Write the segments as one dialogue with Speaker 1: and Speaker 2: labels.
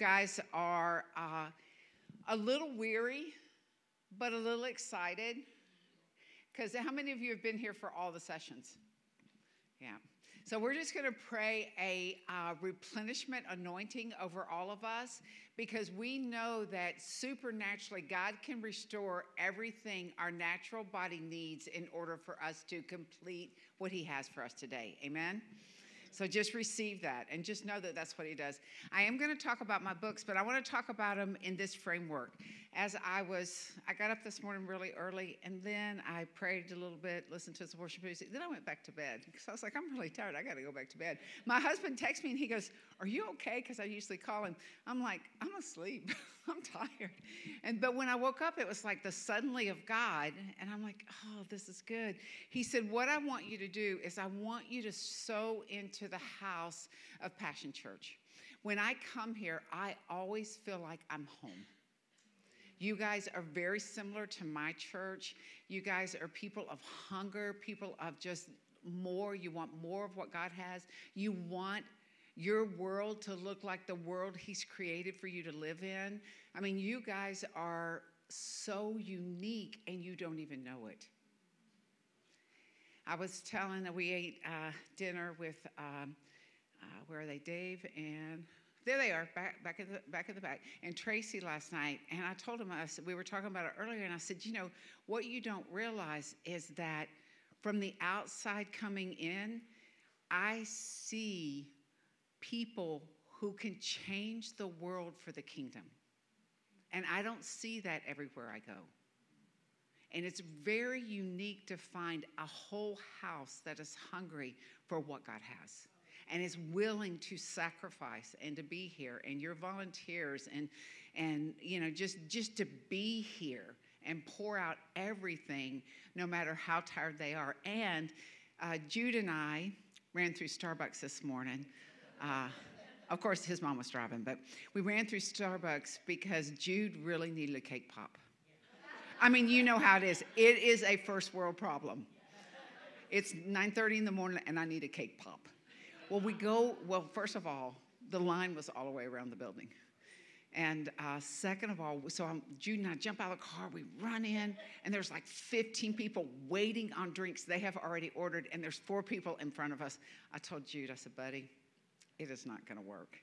Speaker 1: guys are uh, a little weary, but a little excited. Because how many of you have been here for all the sessions? Yeah. So we're just going to pray a uh, replenishment anointing over all of us because we know that supernaturally God can restore everything our natural body needs in order for us to complete what He has for us today. Amen. So just receive that and just know that that's what he does. I am going to talk about my books, but I want to talk about them in this framework. As I was, I got up this morning really early and then I prayed a little bit, listened to some worship music. Then I went back to bed because I was like, I'm really tired. I got to go back to bed. My husband texts me and he goes, Are you okay? Because I usually call him. I'm like, I'm asleep. I'm tired. And but when I woke up, it was like the suddenly of God, and I'm like, oh, this is good. He said, What I want you to do is I want you to sow into the house of Passion Church. When I come here, I always feel like I'm home. You guys are very similar to my church. You guys are people of hunger, people of just more. You want more of what God has. You want your world to look like the world He's created for you to live in. I mean, you guys are so unique and you don't even know it. I was telling that we ate uh, dinner with, um, uh, where are they, Dave and there they are, back, back, at the, back of the back. And Tracy last night, and I told him, I said, we were talking about it earlier, and I said, you know, what you don't realize is that from the outside coming in, I see people who can change the world for the kingdom. And I don't see that everywhere I go. And it's very unique to find a whole house that is hungry for what God has and is willing to sacrifice and to be here and your volunteers and and you know just just to be here and pour out everything no matter how tired they are and uh, jude and i ran through starbucks this morning uh, of course, his mom was driving, but we ran through Starbucks because Jude really needed a cake pop. I mean, you know how it is. It is a first world problem. It's 9:30 in the morning, and I need a cake pop. Well, we go. Well, first of all, the line was all the way around the building. And uh, second of all, so I'm, Jude and I jump out of the car, we run in, and there's like 15 people waiting on drinks they have already ordered, and there's four people in front of us. I told Jude, I said, buddy, it is not going to work.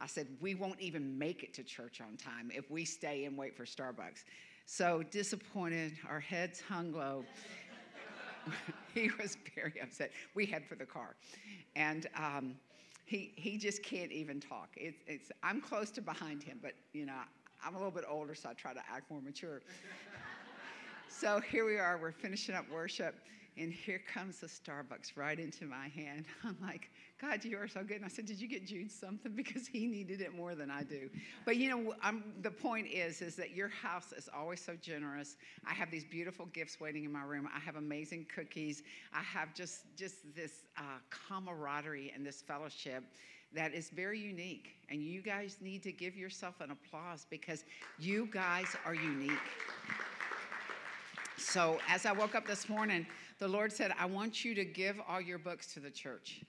Speaker 1: I said, we won't even make it to church on time if we stay and wait for Starbucks. So disappointed, our heads hung low. he was very upset. We head for the car. And um, he, he just can't even talk. It, it's, I'm close to behind him, but you know, I'm a little bit older, so I try to act more mature. so here we are, we're finishing up worship, and here comes the Starbucks right into my hand. I'm like, God, you are so good. And I said, Did you get Jude something? Because he needed it more than I do. But you know, I'm, the point is, is that your house is always so generous. I have these beautiful gifts waiting in my room. I have amazing cookies. I have just just this uh, camaraderie and this fellowship that is very unique. And you guys need to give yourself an applause because you guys are unique. So as I woke up this morning, the Lord said, I want you to give all your books to the church.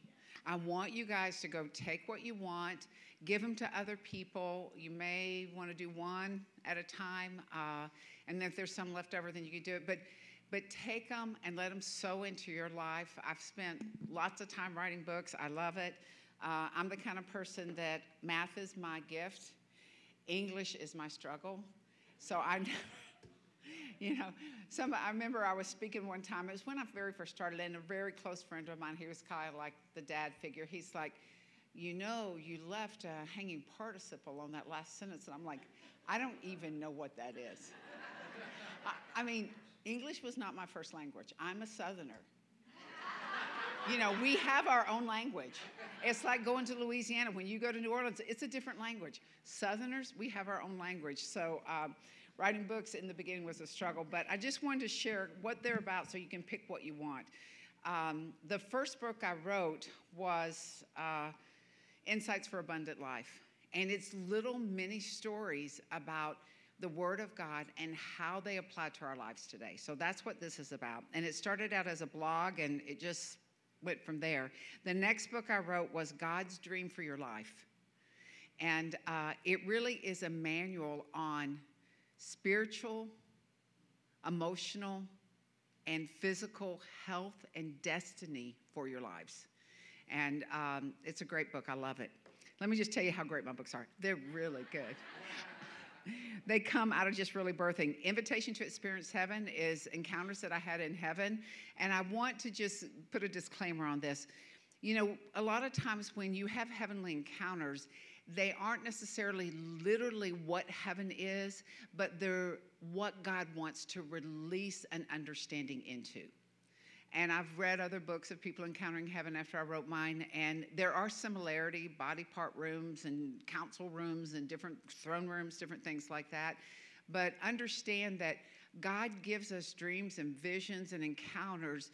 Speaker 1: I want you guys to go take what you want, give them to other people. You may want to do one at a time, uh, and then if there's some left over, then you can do it. But but take them and let them sow into your life. I've spent lots of time writing books. I love it. Uh, I'm the kind of person that math is my gift, English is my struggle. So I you know, some I remember I was speaking one time. It was when I very first started, and a very close friend of mine, he was kind of like the dad figure. He's like, you know, you left a hanging participle on that last sentence, and I'm like, I don't even know what that is. I, I mean, English was not my first language. I'm a Southerner. You know, we have our own language. It's like going to Louisiana. When you go to New Orleans, it's a different language. Southerners, we have our own language. So. Um, writing books in the beginning was a struggle, but I just wanted to share what they're about so you can pick what you want. Um, the first book I wrote was uh, Insights for Abundant Life, and it's little mini stories about the Word of God and how they apply to our lives today. So that's what this is about. And it started out as a blog, and it just went from there. The next book I wrote was God's Dream for Your Life And uh, it really is a manual on spiritual, emotional, and physical health and destiny for your lives. And um, it's a great book. I love it. Let me just tell you how great my books are. They're really good. they come out of just really birthing. Invitation to Experience Heaven is encounters that I had in heaven. And I want to just put a disclaimer on this. You know, a lot of times when you have heavenly encounters, they aren't necessarily literally what heaven is, but they're what God wants to release an understanding into. And I've read other books of people encountering heaven after I wrote mine, and there are similarity, body part rooms and council rooms and different throne rooms, different things like that. But understand that God gives us dreams and visions and encounters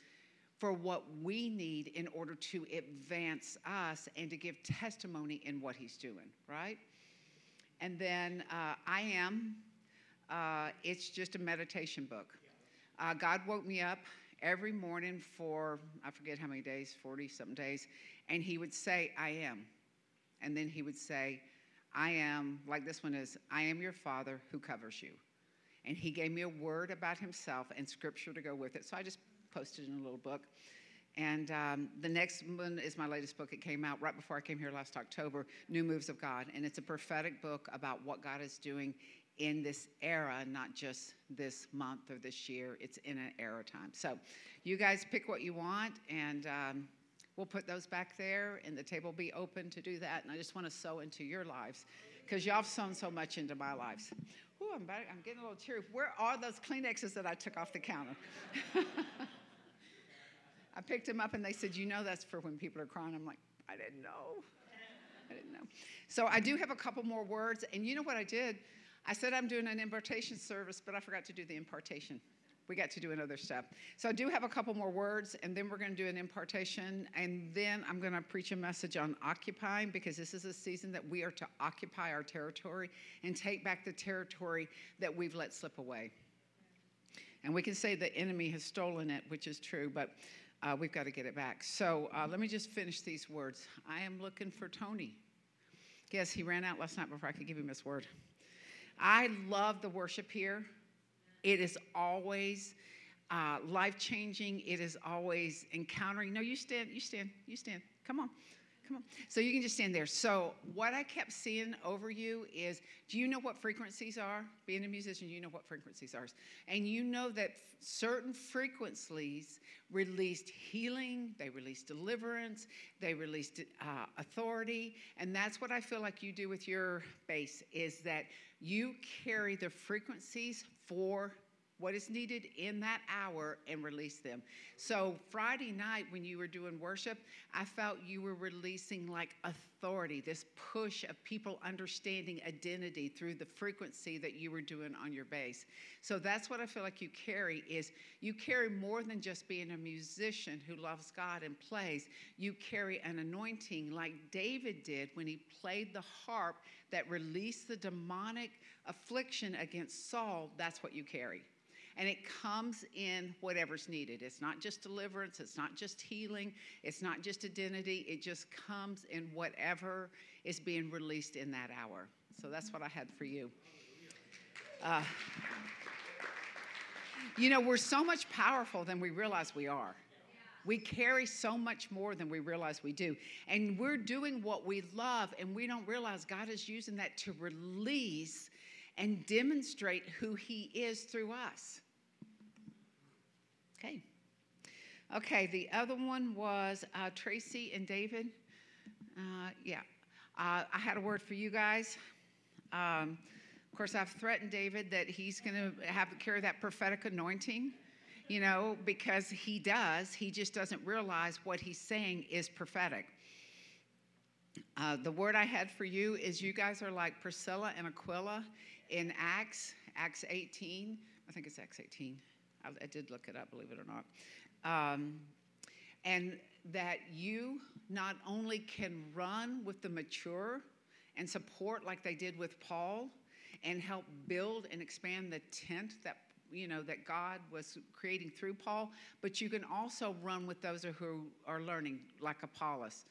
Speaker 1: for what we need in order to advance us and to give testimony in what He's doing, right? And then uh, I am, uh, it's just a meditation book. Uh, God woke me up every morning for, I forget how many days, 40 something days, and he would say, I am. And then he would say, I am, like this one is, I am your father who covers you. And he gave me a word about himself and scripture to go with it. So I just posted in a little book. And um, the next one is my latest book. It came out right before I came here last October, New Moves of God. And it's a prophetic book about what God is doing in this era, not just this month or this year. It's in an era time. So you guys pick what you want, and um, we'll put those back there, and the table will be open to do that. And I just want to sow into your lives because y'all have sown so much into my lives. Ooh, I'm, back, I'm getting a little teary. Where are those Kleenexes that I took off the counter? I picked them up and they said, You know, that's for when people are crying. I'm like, I didn't know. I didn't know. So I do have a couple more words. And you know what I did? I said I'm doing an impartation service, but I forgot to do the impartation. We got to do another step. So I do have a couple more words, and then we're going to do an impartation, and then I'm going to preach a message on occupying because this is a season that we are to occupy our territory and take back the territory that we've let slip away. And we can say the enemy has stolen it, which is true, but uh, we've got to get it back. So uh, let me just finish these words. I am looking for Tony. Yes, he ran out last night before I could give him his word. I love the worship here. It is always uh, life changing. It is always encountering. No, you stand, you stand, you stand. Come on. Come on. So you can just stand there. So, what I kept seeing over you is do you know what frequencies are? Being a musician, you know what frequencies are. And you know that certain frequencies released healing, they released deliverance, they released uh, authority. And that's what I feel like you do with your bass is that you carry the frequencies for what is needed in that hour and release them. So, Friday night when you were doing worship, I felt you were releasing like authority, this push of people understanding identity through the frequency that you were doing on your bass. So, that's what I feel like you carry is you carry more than just being a musician who loves God and plays. You carry an anointing like David did when he played the harp that released the demonic affliction against Saul. That's what you carry and it comes in whatever's needed. It's not just deliverance, it's not just healing, it's not just identity, it just comes in whatever is being released in that hour. So that's what I had for you. Uh, you know, we're so much powerful than we realize we are. We carry so much more than we realize we do. And we're doing what we love, and we don't realize God is using that to release and demonstrate who He is through us. Okay. Okay, the other one was uh, Tracy and David. Uh, yeah. Uh, I had a word for you guys. Um, of course, I've threatened David that he's going to have to carry that prophetic anointing, you know, because he does. He just doesn't realize what he's saying is prophetic. Uh, the word I had for you is you guys are like Priscilla and Aquila in Acts, Acts 18. I think it's Acts 18. I, I did look it up, believe it or not. Um, and that you not only can run with the mature and support like they did with Paul and help build and expand the tent that you know that God was creating through Paul, but you can also run with those who are learning like Apollos.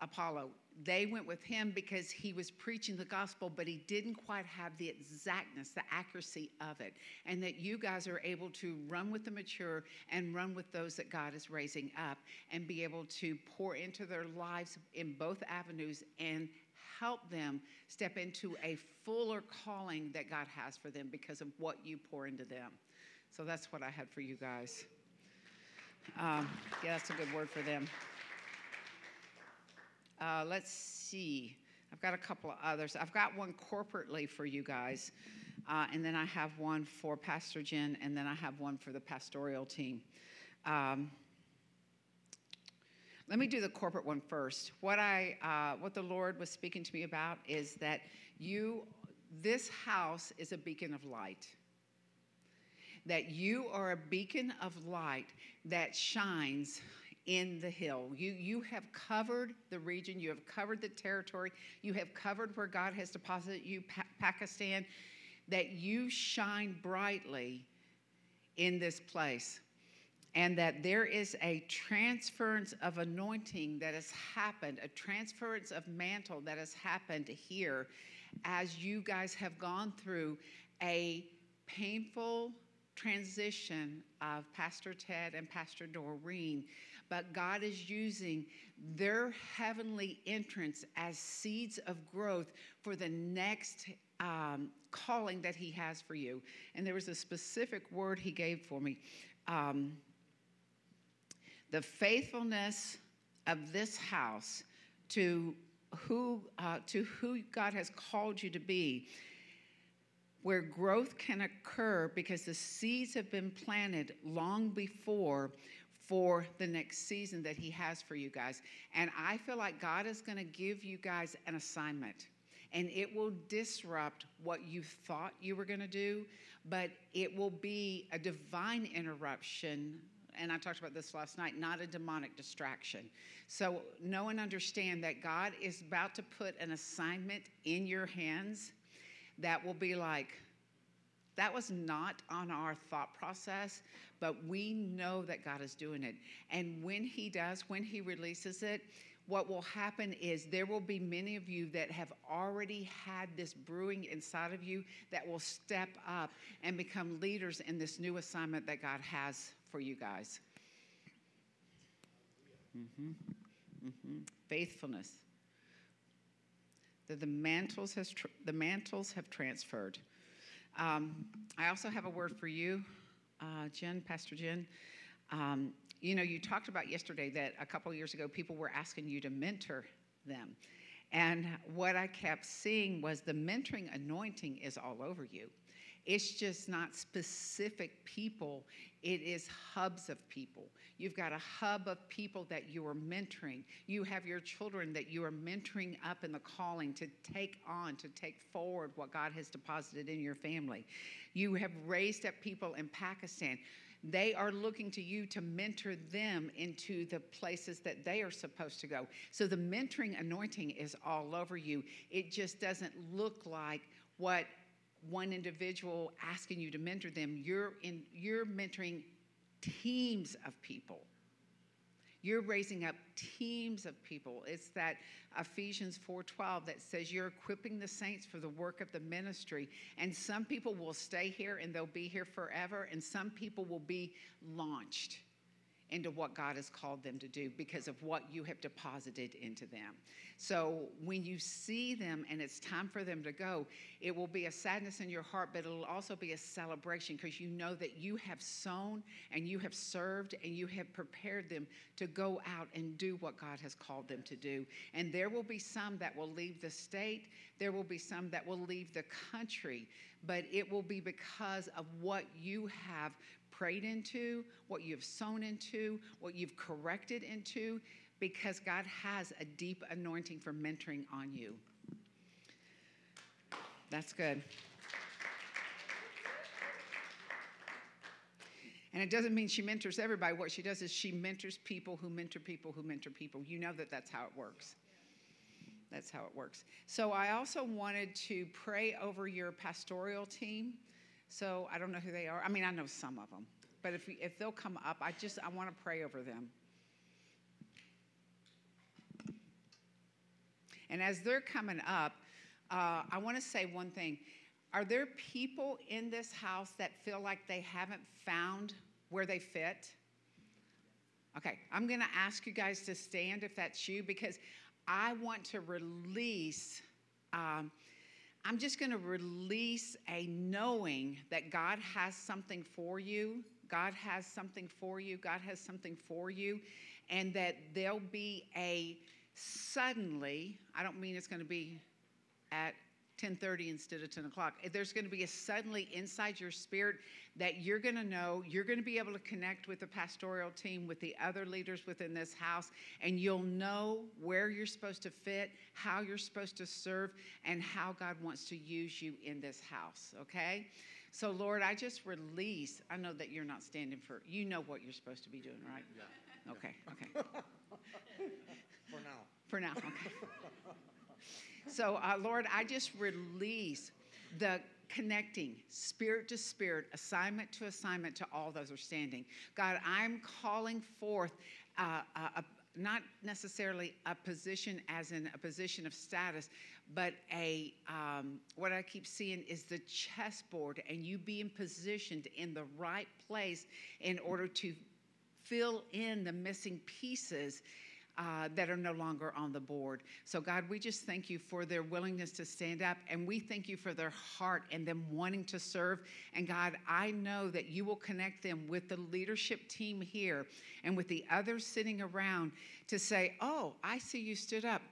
Speaker 1: Apollo. They went with him because he was preaching the gospel, but he didn't quite have the exactness, the accuracy of it. And that you guys are able to run with the mature and run with those that God is raising up and be able to pour into their lives in both avenues and help them step into a fuller calling that God has for them because of what you pour into them. So that's what I had for you guys. Um, yeah, that's a good word for them. Uh, let's see. I've got a couple of others. I've got one corporately for you guys, uh, and then I have one for Pastor Jen, and then I have one for the pastoral team. Um, let me do the corporate one first. What I, uh, what the Lord was speaking to me about is that you, this house is a beacon of light. That you are a beacon of light that shines in the hill. You, you have covered the region, you have covered the territory, you have covered where God has deposited you, pa- Pakistan, that you shine brightly in this place. And that there is a transference of anointing that has happened, a transference of mantle that has happened here as you guys have gone through a painful transition of Pastor Ted and Pastor Doreen but God is using their heavenly entrance as seeds of growth for the next um, calling that He has for you. And there was a specific word He gave for me um, the faithfulness of this house to who, uh, to who God has called you to be where growth can occur because the seeds have been planted long before for the next season that He has for you guys. And I feel like God is going to give you guys an assignment. And it will disrupt what you thought you were going to do, but it will be a divine interruption and I talked about this last night, not a demonic distraction. So know and understand that God is about to put an assignment in your hands that will be like, that was not on our thought process, but we know that God is doing it. And when He does, when He releases it, what will happen is there will be many of you that have already had this brewing inside of you that will step up and become leaders in this new assignment that God has for you guys. Mm-hmm. Mm-hmm. Faithfulness. The, the, mantles has tr- the mantles have transferred. Um, I also have a word for you, uh, Jen, Pastor Jen. Um, you know, you talked about yesterday that a couple years ago people were asking you to mentor them. And what I kept seeing was the mentoring anointing is all over you. It's just not specific people, it is hubs of people. You've got a hub of people that you are mentoring. You have your children that you are mentoring up in the calling to take on, to take forward what God has deposited in your family. You have raised up people in Pakistan they are looking to you to mentor them into the places that they are supposed to go. So the mentoring anointing is all over you. It just doesn't look like what one individual asking you to mentor them. You're in you're mentoring teams of people. You're raising up teams of people. It's that Ephesians 4:12 that says you're equipping the saints for the work of the ministry. And some people will stay here and they'll be here forever and some people will be launched into what God has called them to do because of what you have deposited into them. So when you see them and it's time for them to go, it will be a sadness in your heart, but it'll also be a celebration because you know that you have sown and you have served and you have prepared them to go out and do what God has called them to do. And there will be some that will leave the state, there will be some that will leave the country, but it will be because of what you have prayed into, what you've sown into, what you've corrected into, because God has a deep anointing for mentoring on you. That's good. And it doesn't mean she mentors everybody. What she does is she mentors people who mentor people who mentor people. You know that that's how it works. That's how it works. So I also wanted to pray over your pastoral team. So I don't know who they are. I mean, I know some of them, but if, if they'll come up, I just I want to pray over them. And as they're coming up, uh, I want to say one thing. Are there people in this house that feel like they haven't found where they fit? Okay, I'm going to ask you guys to stand if that's you because I want to release. Um, I'm just going to release a knowing that God has something for you. God has something for you. God has something for you. And that there'll be a suddenly, I don't mean it's going to be at 10:30 instead of 10 o'clock. There's going to be a suddenly inside your spirit that you're going to know. You're going to be able to connect with the pastoral team, with the other leaders within this house, and you'll know where you're supposed to fit, how you're supposed to serve, and how God wants to use you in this house. Okay. So, Lord, I just release. I know that you're not standing for, you know what you're supposed to be doing, right?
Speaker 2: Yeah.
Speaker 1: Okay, okay.
Speaker 2: For now.
Speaker 1: For now, okay. So, uh, Lord, I just release the connecting spirit to spirit, assignment to assignment to all those who are standing. God, I'm calling forth uh, a, not necessarily a position as in a position of status, but a um, what I keep seeing is the chessboard, and you being positioned in the right place in order to fill in the missing pieces uh, that are no longer on the board. So, God, we just thank you for their willingness to stand up, and we thank you for their heart and them wanting to serve. And, God, I know that you will connect them with the leadership team here and with the others sitting around to say, Oh, I see you stood up.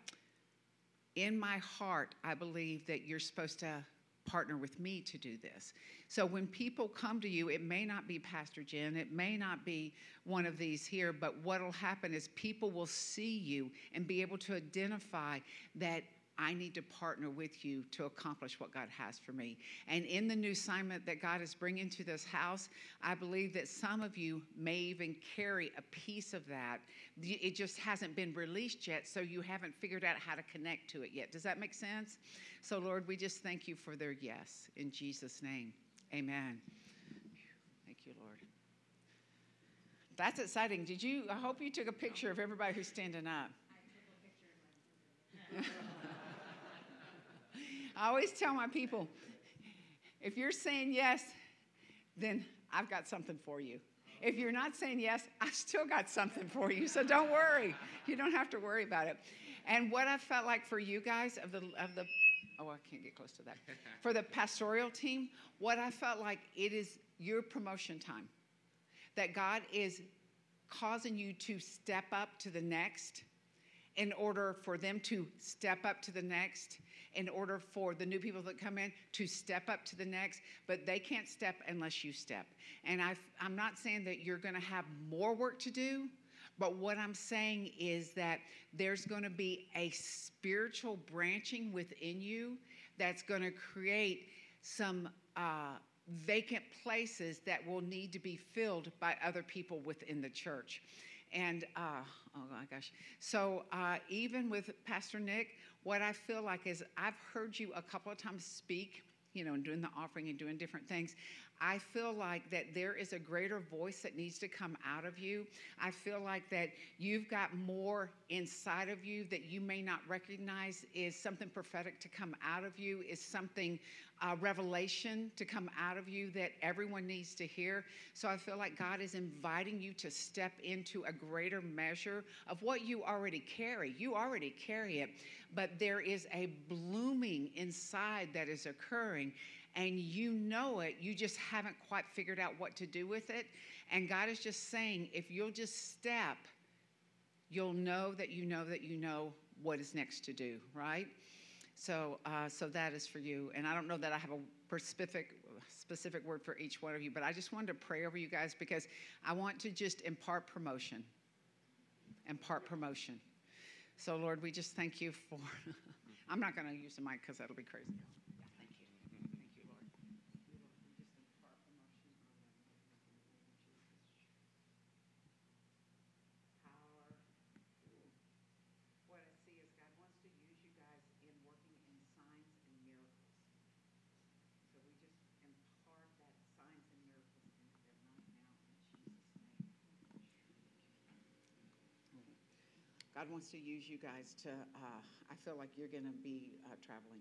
Speaker 1: In my heart, I believe that you're supposed to partner with me to do this. So when people come to you, it may not be Pastor Jen, it may not be one of these here, but what will happen is people will see you and be able to identify that I need to partner with you to accomplish what God has for me. And in the new assignment that God is bringing to this house, I believe that some of you may even carry a piece of that. It just hasn't been released yet, so you haven't figured out how to connect to it yet. Does that make sense? So, Lord, we just thank you for their yes in Jesus' name. Amen. Thank you, Lord. That's exciting. Did you? I hope you took a picture of everybody who's standing up. I always tell my people if you're saying yes, then I've got something for you. If you're not saying yes, I've still got something for you. So don't worry. You don't have to worry about it. And what I felt like for you guys of the of the oh, I can't get close to that. For the pastoral team, what I felt like it is your promotion time. That God is causing you to step up to the next in order for them to step up to the next, in order for the new people that come in to step up to the next, but they can't step unless you step. And i am not saying that you're going to have more work to do, but what I'm saying is that there's going to be a spiritual branching within you that's going to create some uh, vacant places that will need to be filled by other people within the church. And uh, oh my gosh. So uh, even with Pastor Nick, what I feel like is I've heard you a couple of times speak, you know, and doing the offering and doing different things. I feel like that there is a greater voice that needs to come out of you. I feel like that you've got more inside of you that you may not recognize is something prophetic to come out of you, is something uh, revelation to come out of you that everyone needs to hear. So I feel like God is inviting you to step into a greater measure of what you already carry. You already carry it, but there is a blooming inside that is occurring and you know it, you just haven't quite figured out what to do with it. And God is just saying, if you'll just step, you'll know that you know that you know what is next to do, right? So, uh, so that is for you. And I don't know that I have a specific specific word for each one of you, but I just wanted to pray over you guys because I want to just impart promotion, impart promotion. So, Lord, we just thank you for. I'm not going to use the mic because that'll be crazy. God wants to use you guys to, uh, I feel like you're going to be uh, traveling,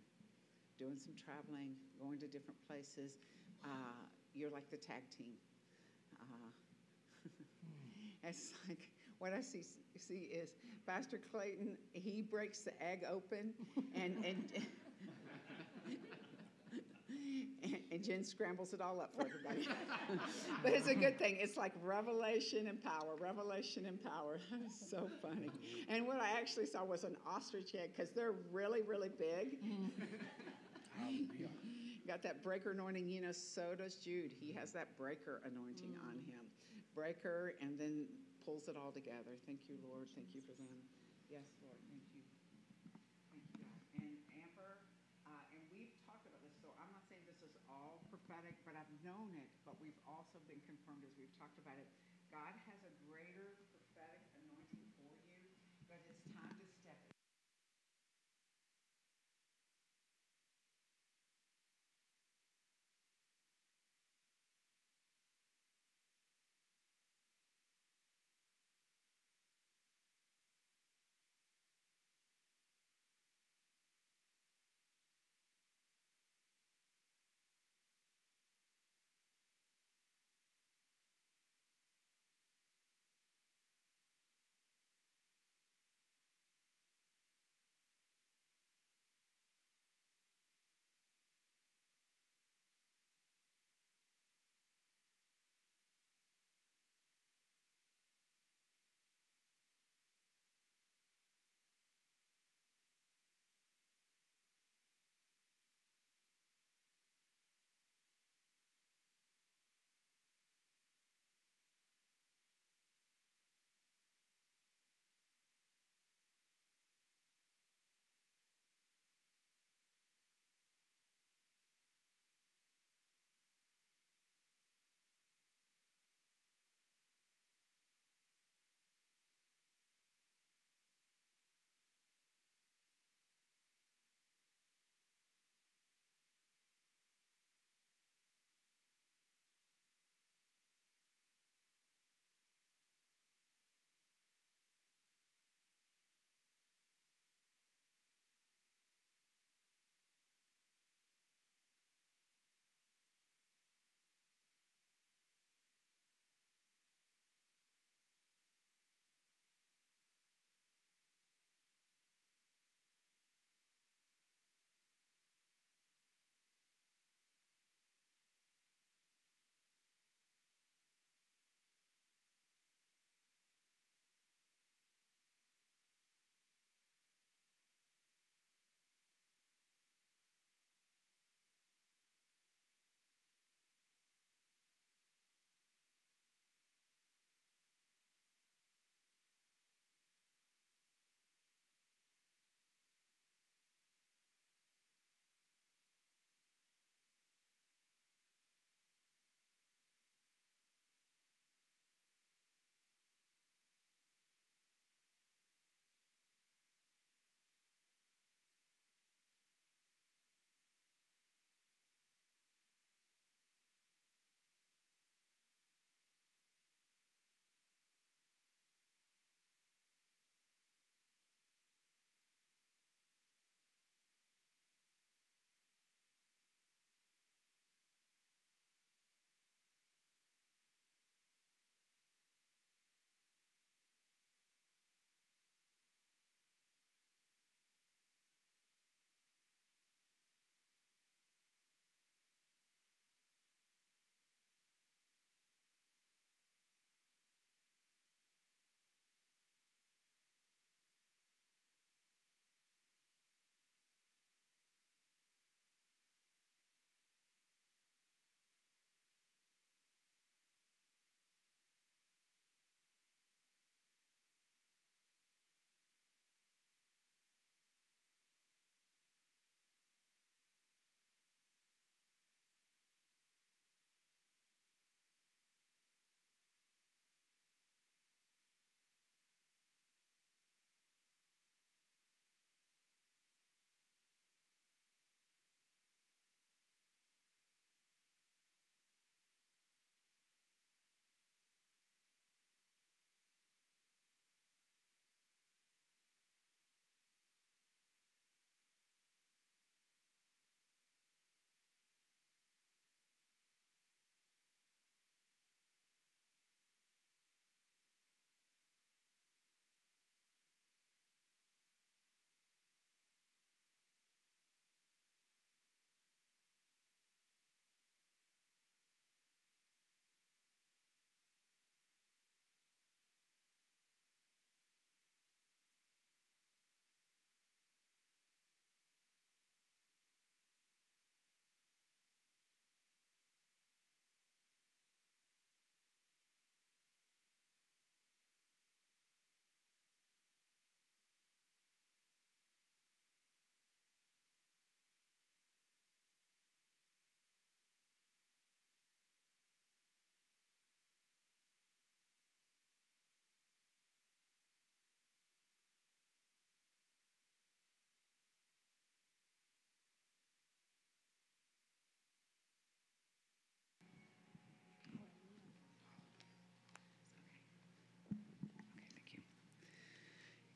Speaker 1: doing some traveling, going to different places. Uh, you're like the tag team. Uh, it's like what I see, see is Pastor Clayton, he breaks the egg open and, and, and Jen scrambles it all up for everybody. but it's a good thing. It's like revelation and power, revelation and power. So funny. And what I actually saw was an ostrich egg because they're really, really big. Got that breaker anointing, you know, so does Jude. He has that breaker anointing mm. on him. Breaker and then pulls it all together. Thank you, Lord. Thank you for them. Yes, Lord. Thank you. Thank you, God. And Amber, uh, and we've talked about this, so I'm not saying this is all prophetic, but I've known it, but we've also been confirmed as we've talked about it. God has a greater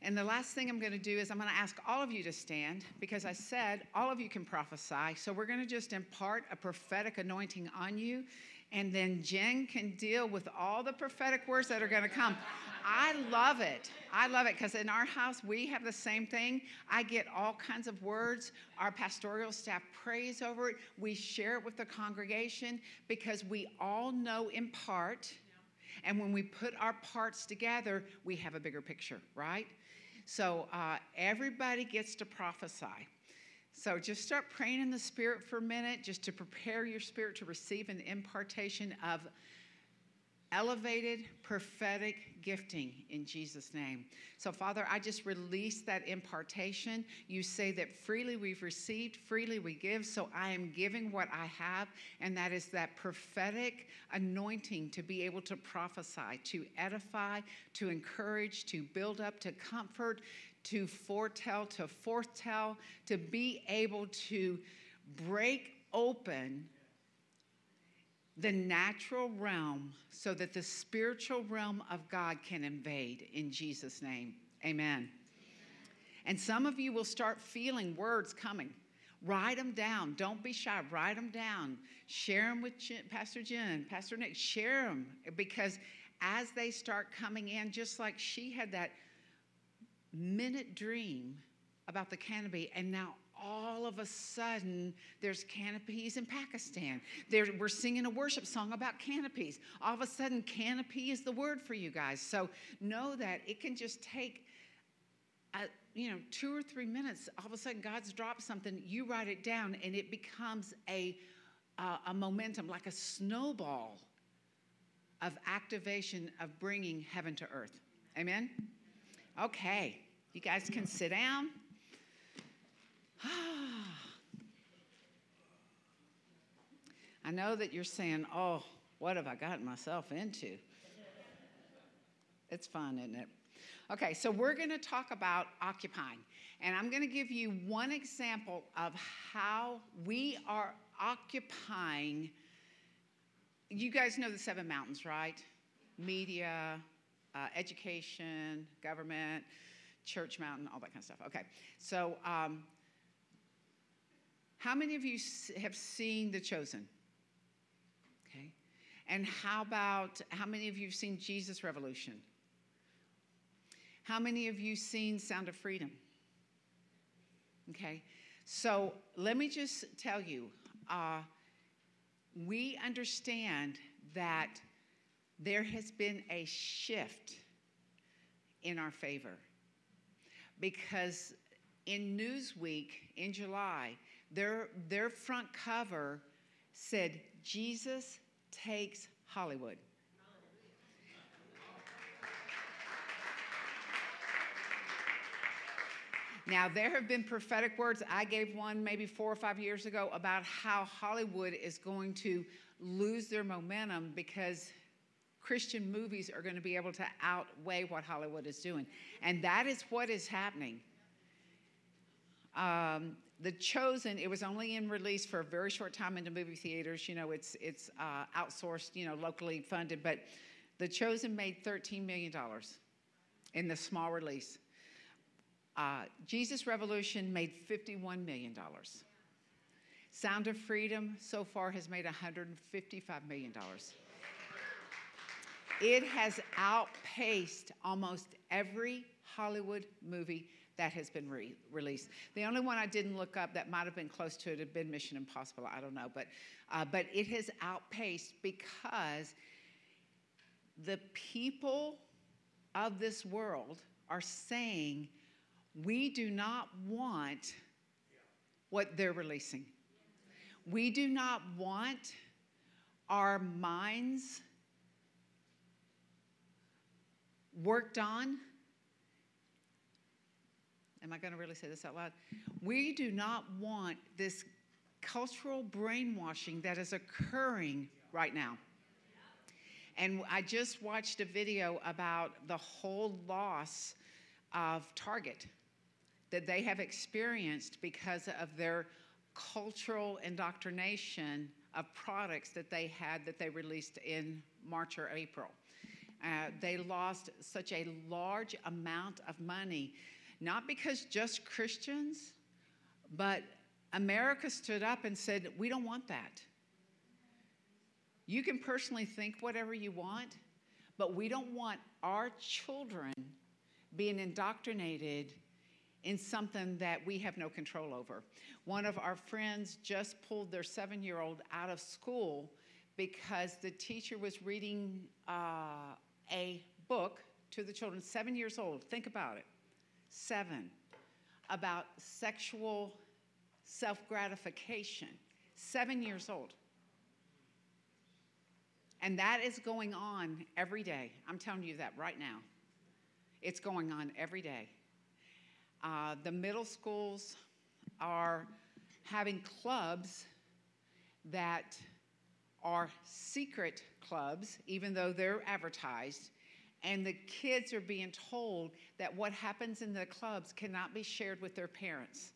Speaker 1: And the last thing I'm going to do is I'm going to ask all of you to stand because I said all of you can prophesy. So we're going to just impart a prophetic anointing on you. And then Jen can deal with all the prophetic words that are going to come. I love it. I love it because in our house we have the same thing. I get all kinds of words. Our pastoral staff prays over it. We share it with the congregation because we all know in part. And when we put our parts together, we have a bigger picture, right? So uh, everybody gets to prophesy. So just start praying in the Spirit for a minute, just to prepare your spirit to receive an impartation of elevated prophetic gifting in Jesus' name. So, Father, I just release that impartation. You say that freely we've received, freely we give. So, I am giving what I have, and that is that prophetic anointing to be able to prophesy, to edify, to encourage, to build up, to comfort, to foretell, to foretell, to be able to break open the natural realm so that the spiritual realm of God can invade in Jesus' name. Amen. And some of you will start feeling words coming. Write them down. Don't be shy. Write them down. Share them with Jen, Pastor Jen, Pastor Nick. Share them because as they start coming in, just like she had that minute dream about the canopy, and now all of a sudden there's canopies in Pakistan. There, we're singing a worship song about canopies. All of a sudden, canopy is the word for you guys. So know that it can just take. A, you know, two or three minutes, all of a sudden God's dropped something, you write it down, and it becomes a, uh, a momentum, like a snowball of activation of bringing heaven to earth. Amen? Okay, you guys can sit down. I know that you're saying, oh, what have I gotten myself into? It's fun, isn't it? Okay, so we're going to talk about occupying. And I'm going to give you one example of how we are occupying. You guys know the seven mountains, right? Media, uh, education, government, church mountain, all that kind of stuff. Okay, so um, how many of you have seen The Chosen? Okay. And how about, how many of you have seen Jesus Revolution? How many of you seen Sound of Freedom? Okay. So let me just tell you, uh, we understand that there has been a shift in our favor because in Newsweek in July, their, their front cover said, Jesus takes Hollywood. Now, there have been prophetic words. I gave one maybe four or five years ago about how Hollywood is going to lose their momentum because Christian movies are going to be able to outweigh what Hollywood is doing. And that is what is happening. Um, the Chosen, it was only in release for a very short time in the movie theaters. You know, it's it's uh, outsourced, you know, locally funded. But The Chosen made $13 million in the small release. Uh, Jesus Revolution made $51 million. Sound of Freedom so far has made $155 million. It has outpaced almost every Hollywood movie that has been re- released. The only one I didn't look up that might have been close to it had been Mission Impossible. I don't know, but uh, but it has outpaced because the people of this world are saying we do not want what they're releasing. We do not want our minds worked on Am I going to really say this out loud? We do not want this cultural brainwashing that is occurring right now. And I just watched a video about the whole loss of Target that they have experienced because of their cultural indoctrination of products that they had that they released in March or April. Uh, they lost such a large amount of money, not because just Christians, but America stood up and said, We don't want that. You can personally think whatever you want, but we don't want our children being indoctrinated in something that we have no control over. One of our friends just pulled their seven year old out of school because the teacher was reading uh, a book to the children, seven years old. Think about it. Seven. About sexual self gratification. Seven years old. And that is going on every day. I'm telling you that right now. It's going on every day. Uh, the middle schools are having clubs that are secret clubs, even though they're advertised. And the kids are being told that what happens in the clubs cannot be shared with their parents.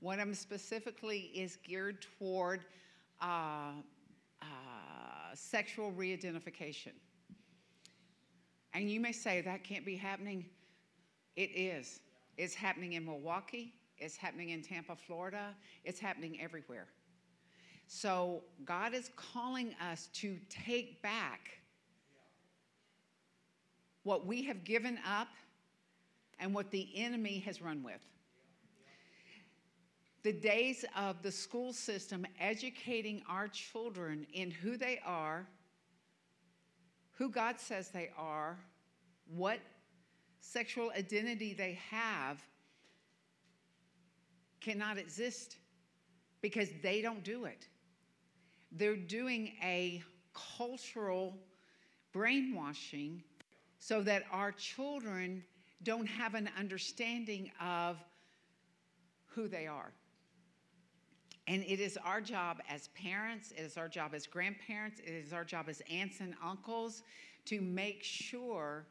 Speaker 1: One of them specifically is geared toward uh, uh, sexual re identification. And you may say that can't be happening. It is. It's happening in Milwaukee, it's happening in Tampa, Florida, it's happening everywhere. So God is calling us to take back what we have given up and what the enemy has run with. The days of the school system educating our children in who they are, who God says they are, what sexual identity they have cannot exist because they don't do it. They're doing a cultural brainwashing so that our children don't have an understanding of who they are. And it is our job as parents, it is our job as grandparents, it is our job as aunts and uncles to make sure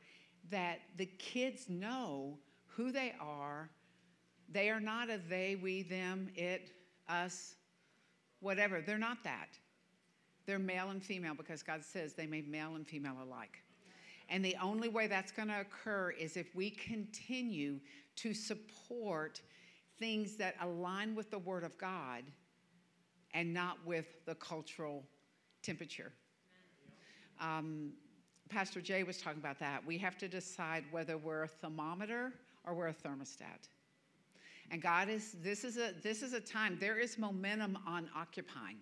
Speaker 1: that the kids know who they are. They are not a they, we, them, it, us, whatever. They're not that. They're male and female because God says they made male and female alike. And the only way that's going to occur is if we continue to support things that align with the Word of God and not with the cultural temperature. Um, Pastor Jay was talking about that. We have to decide whether we're a thermometer or we're a thermostat. And God is this is a this is a time there is momentum on occupying.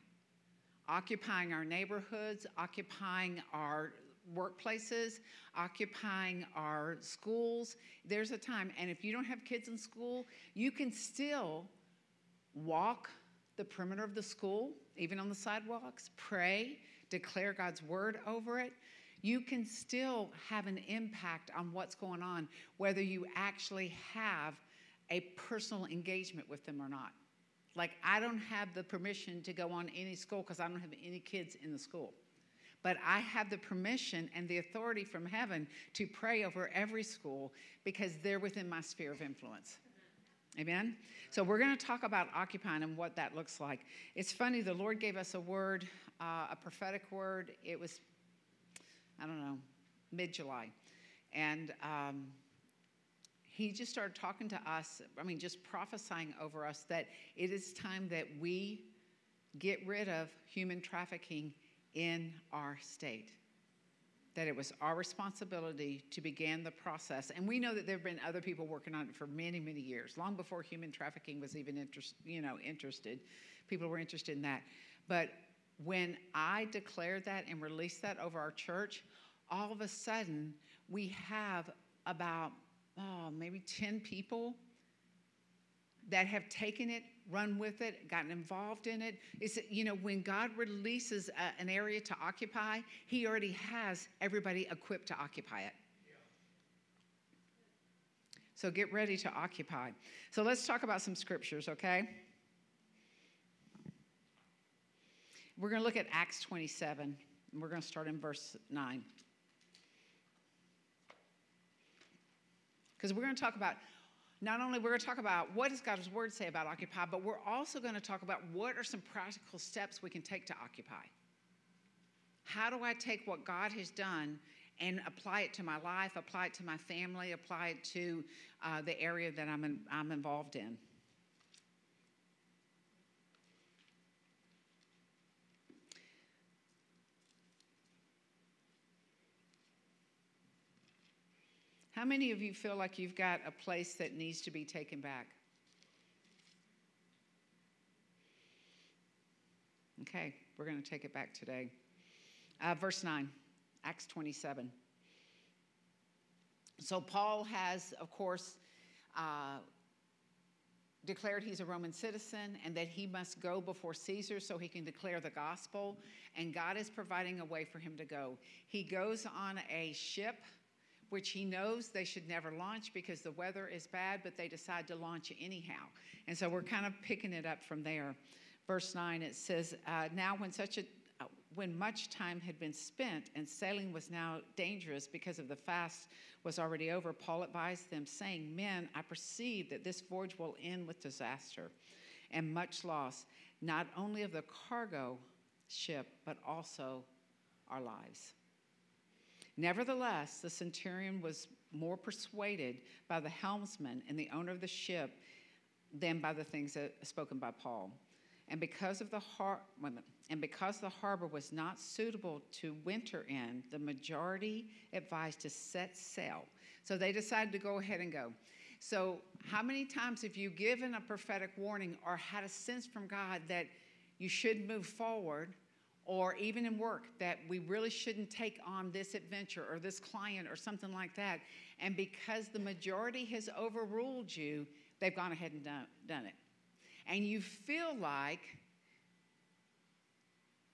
Speaker 1: Occupying our neighborhoods, occupying our workplaces, occupying our schools. There's a time and if you don't have kids in school, you can still walk the perimeter of the school, even on the sidewalks, pray, declare God's word over it you can still have an impact on what's going on, whether you actually have a personal engagement with them or not. Like, I don't have the permission to go on any school because I don't have any kids in the school. But I have the permission and the authority from heaven to pray over every school because they're within my sphere of influence. Amen? So, we're going to talk about occupying and what that looks like. It's funny, the Lord gave us a word, uh, a prophetic word. It was I don't know, mid July. And um, he just started talking to us, I mean, just prophesying over us that it is time that we get rid of human trafficking in our state. That it was our responsibility to begin the process. And we know that there have been other people working on it for many, many years, long before human trafficking was even interest, you know, interested. People were interested in that. But when I declared that and released that over our church, all of a sudden we have about oh, maybe 10 people that have taken it, run with it, gotten involved in it. Is you know, when God releases a, an area to occupy, He already has everybody equipped to occupy it. So get ready to occupy. So let's talk about some scriptures, okay? We're going to look at Acts 27, and we're going to start in verse 9. Because we're going to talk about not only we're going to talk about what does God's word say about occupy, but we're also going to talk about what are some practical steps we can take to occupy. How do I take what God has done and apply it to my life, apply it to my family, apply it to uh, the area that I'm, in, I'm involved in? How many of you feel like you've got a place that needs to be taken back? Okay, we're going to take it back today. Uh, verse 9, Acts 27. So, Paul has, of course, uh, declared he's a Roman citizen and that he must go before Caesar so he can declare the gospel. And God is providing a way for him to go. He goes on a ship which he knows they should never launch because the weather is bad, but they decide to launch anyhow. And so we're kind of picking it up from there. Verse 9, it says, uh, Now when such a uh, when much time had been spent and sailing was now dangerous because of the fast was already over, Paul advised them, saying, Men, I perceive that this voyage will end with disaster and much loss, not only of the cargo ship, but also our lives. Nevertheless, the centurion was more persuaded by the helmsman and the owner of the ship than by the things that, spoken by Paul. And because of the har- and because the harbor was not suitable to winter in, the majority advised to set sail. So they decided to go ahead and go. So, how many times have you given a prophetic warning or had a sense from God that you should move forward? Or even in work that we really shouldn't take on this adventure or this client or something like that. And because the majority has overruled you, they've gone ahead and done, done it. And you feel like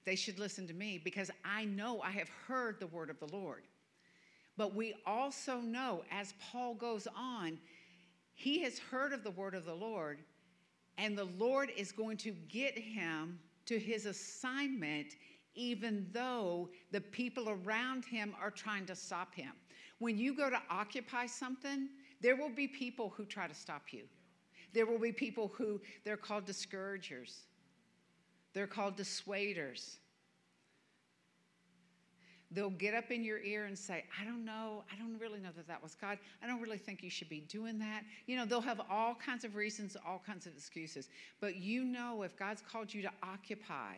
Speaker 1: they should listen to me because I know I have heard the word of the Lord. But we also know, as Paul goes on, he has heard of the word of the Lord, and the Lord is going to get him to his assignment, even though the people around him are trying to stop him. When you go to occupy something, there will be people who try to stop you. There will be people who they're called discouragers, they're called dissuaders. They'll get up in your ear and say, I don't know. I don't really know that that was God. I don't really think you should be doing that. You know, they'll have all kinds of reasons, all kinds of excuses. But you know, if God's called you to occupy,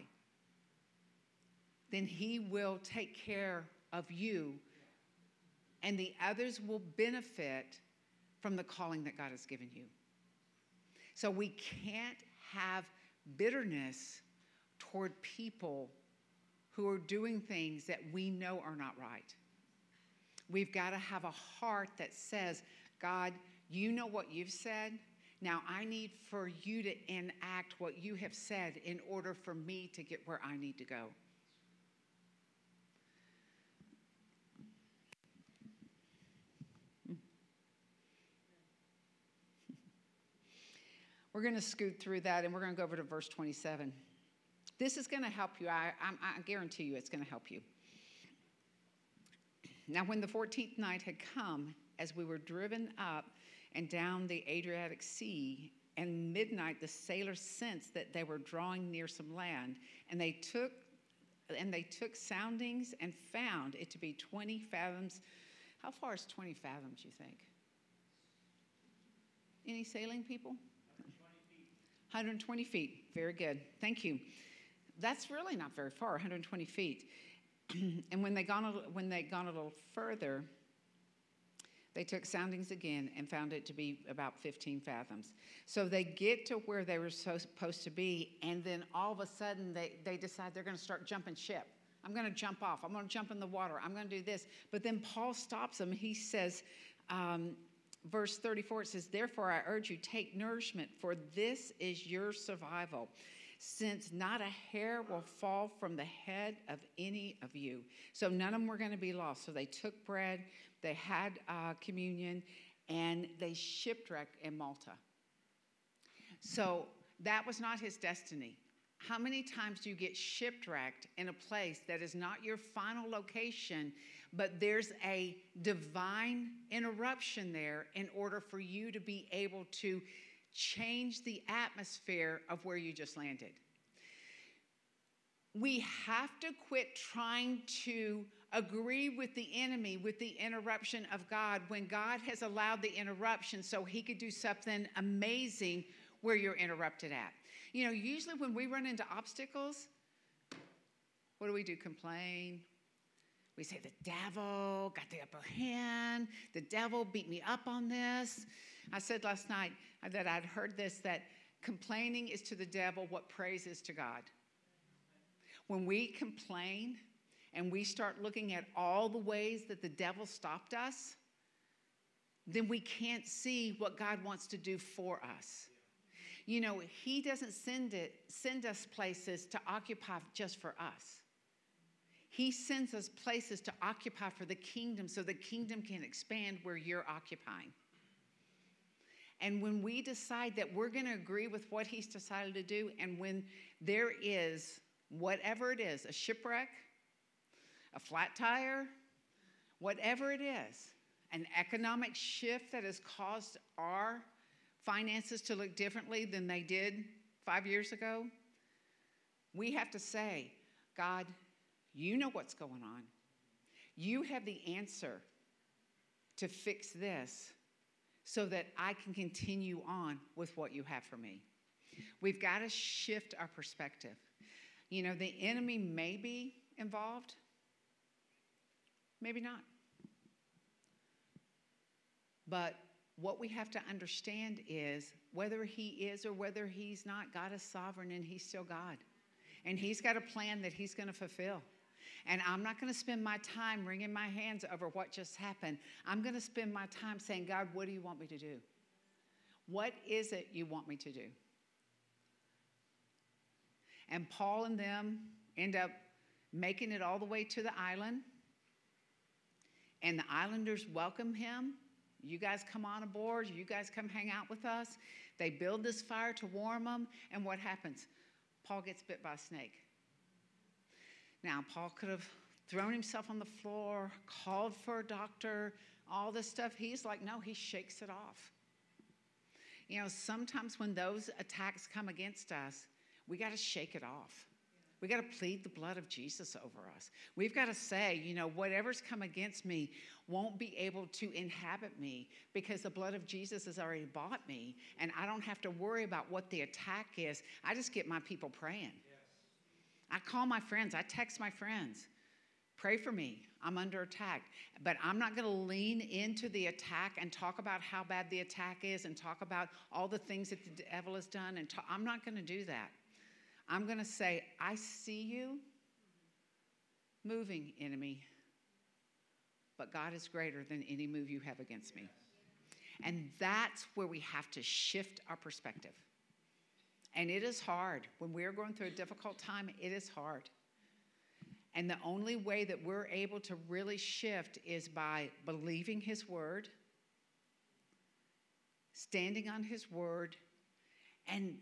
Speaker 1: then He will take care of you, and the others will benefit from the calling that God has given you. So we can't have bitterness toward people who are doing things that we know are not right. We've got to have a heart that says, God, you know what you've said. Now I need for you to enact what you have said in order for me to get where I need to go. We're going to scoot through that and we're going to go over to verse 27. This is going to help you. I, I, I guarantee you it's going to help you. Now, when the 14th night had come, as we were driven up and down the Adriatic Sea, and midnight, the sailors sensed that they were drawing near some land, and they took and they took soundings and found it to be 20 fathoms. How far is 20 fathoms, you think? Any sailing people? 120 feet. 120 feet. Very good. Thank you that's really not very far, 120 feet. and when they gone a, when they gone a little further, they took soundings again and found it to be about 15 fathoms. So they get to where they were supposed to be, and then all of a sudden they, they decide they're going to start jumping ship. I'm going to jump off. I'm going to jump in the water. I'm going to do this. But then Paul stops them. He says, um, verse 34, it says, Therefore I urge you, take nourishment, for this is your survival since not a hair will fall from the head of any of you. So none of them were going to be lost. So they took bread, they had uh, communion, and they shipwrecked in Malta. So that was not his destiny. How many times do you get shipwrecked in a place that is not your final location, but there's a divine interruption there in order for you to be able to change the atmosphere of where you just landed. we have to quit trying to agree with the enemy with the interruption of God when God has allowed the interruption so he could do something amazing where you're interrupted at. You know, usually when we run into obstacles, what do we do? Complain. We say, the devil got the upper hand. The devil beat me up on this. I said last night that I'd heard this that complaining is to the devil what praise is to God. When we complain and we start looking at all the ways that the devil stopped us, then we can't see what God wants to do for us. You know, he doesn't send it send us places to occupy just for us. He sends us places to occupy for the kingdom so the kingdom can expand where you're occupying. And when we decide that we're going to agree with what he's decided to do, and when there is whatever it is a shipwreck, a flat tire, whatever it is, an economic shift that has caused our finances to look differently than they did five years ago, we have to say, God, you know what's going on. You have the answer to fix this so that I can continue on with what you have for me. We've got to shift our perspective. You know, the enemy may be involved, maybe not. But what we have to understand is whether he is or whether he's not, God is sovereign and he's still God. And he's got a plan that he's going to fulfill. And I'm not going to spend my time wringing my hands over what just happened. I'm going to spend my time saying, God, what do you want me to do? What is it you want me to do? And Paul and them end up making it all the way to the island. And the islanders welcome him. You guys come on aboard. You guys come hang out with us. They build this fire to warm them. And what happens? Paul gets bit by a snake. Now, Paul could have thrown himself on the floor, called for a doctor, all this stuff. He's like, no, he shakes it off. You know, sometimes when those attacks come against us, we got to shake it off. We got to plead the blood of Jesus over us. We've got to say, you know, whatever's come against me won't be able to inhabit me because the blood of Jesus has already bought me and I don't have to worry about what the attack is. I just get my people praying. I call my friends, I text my friends. Pray for me. I'm under attack. But I'm not going to lean into the attack and talk about how bad the attack is and talk about all the things that the devil has done. And talk, I'm not going to do that. I'm going to say, I see you moving, enemy, but God is greater than any move you have against me. And that's where we have to shift our perspective. And it is hard. When we're going through a difficult time, it is hard. And the only way that we're able to really shift is by believing His word, standing on His word, and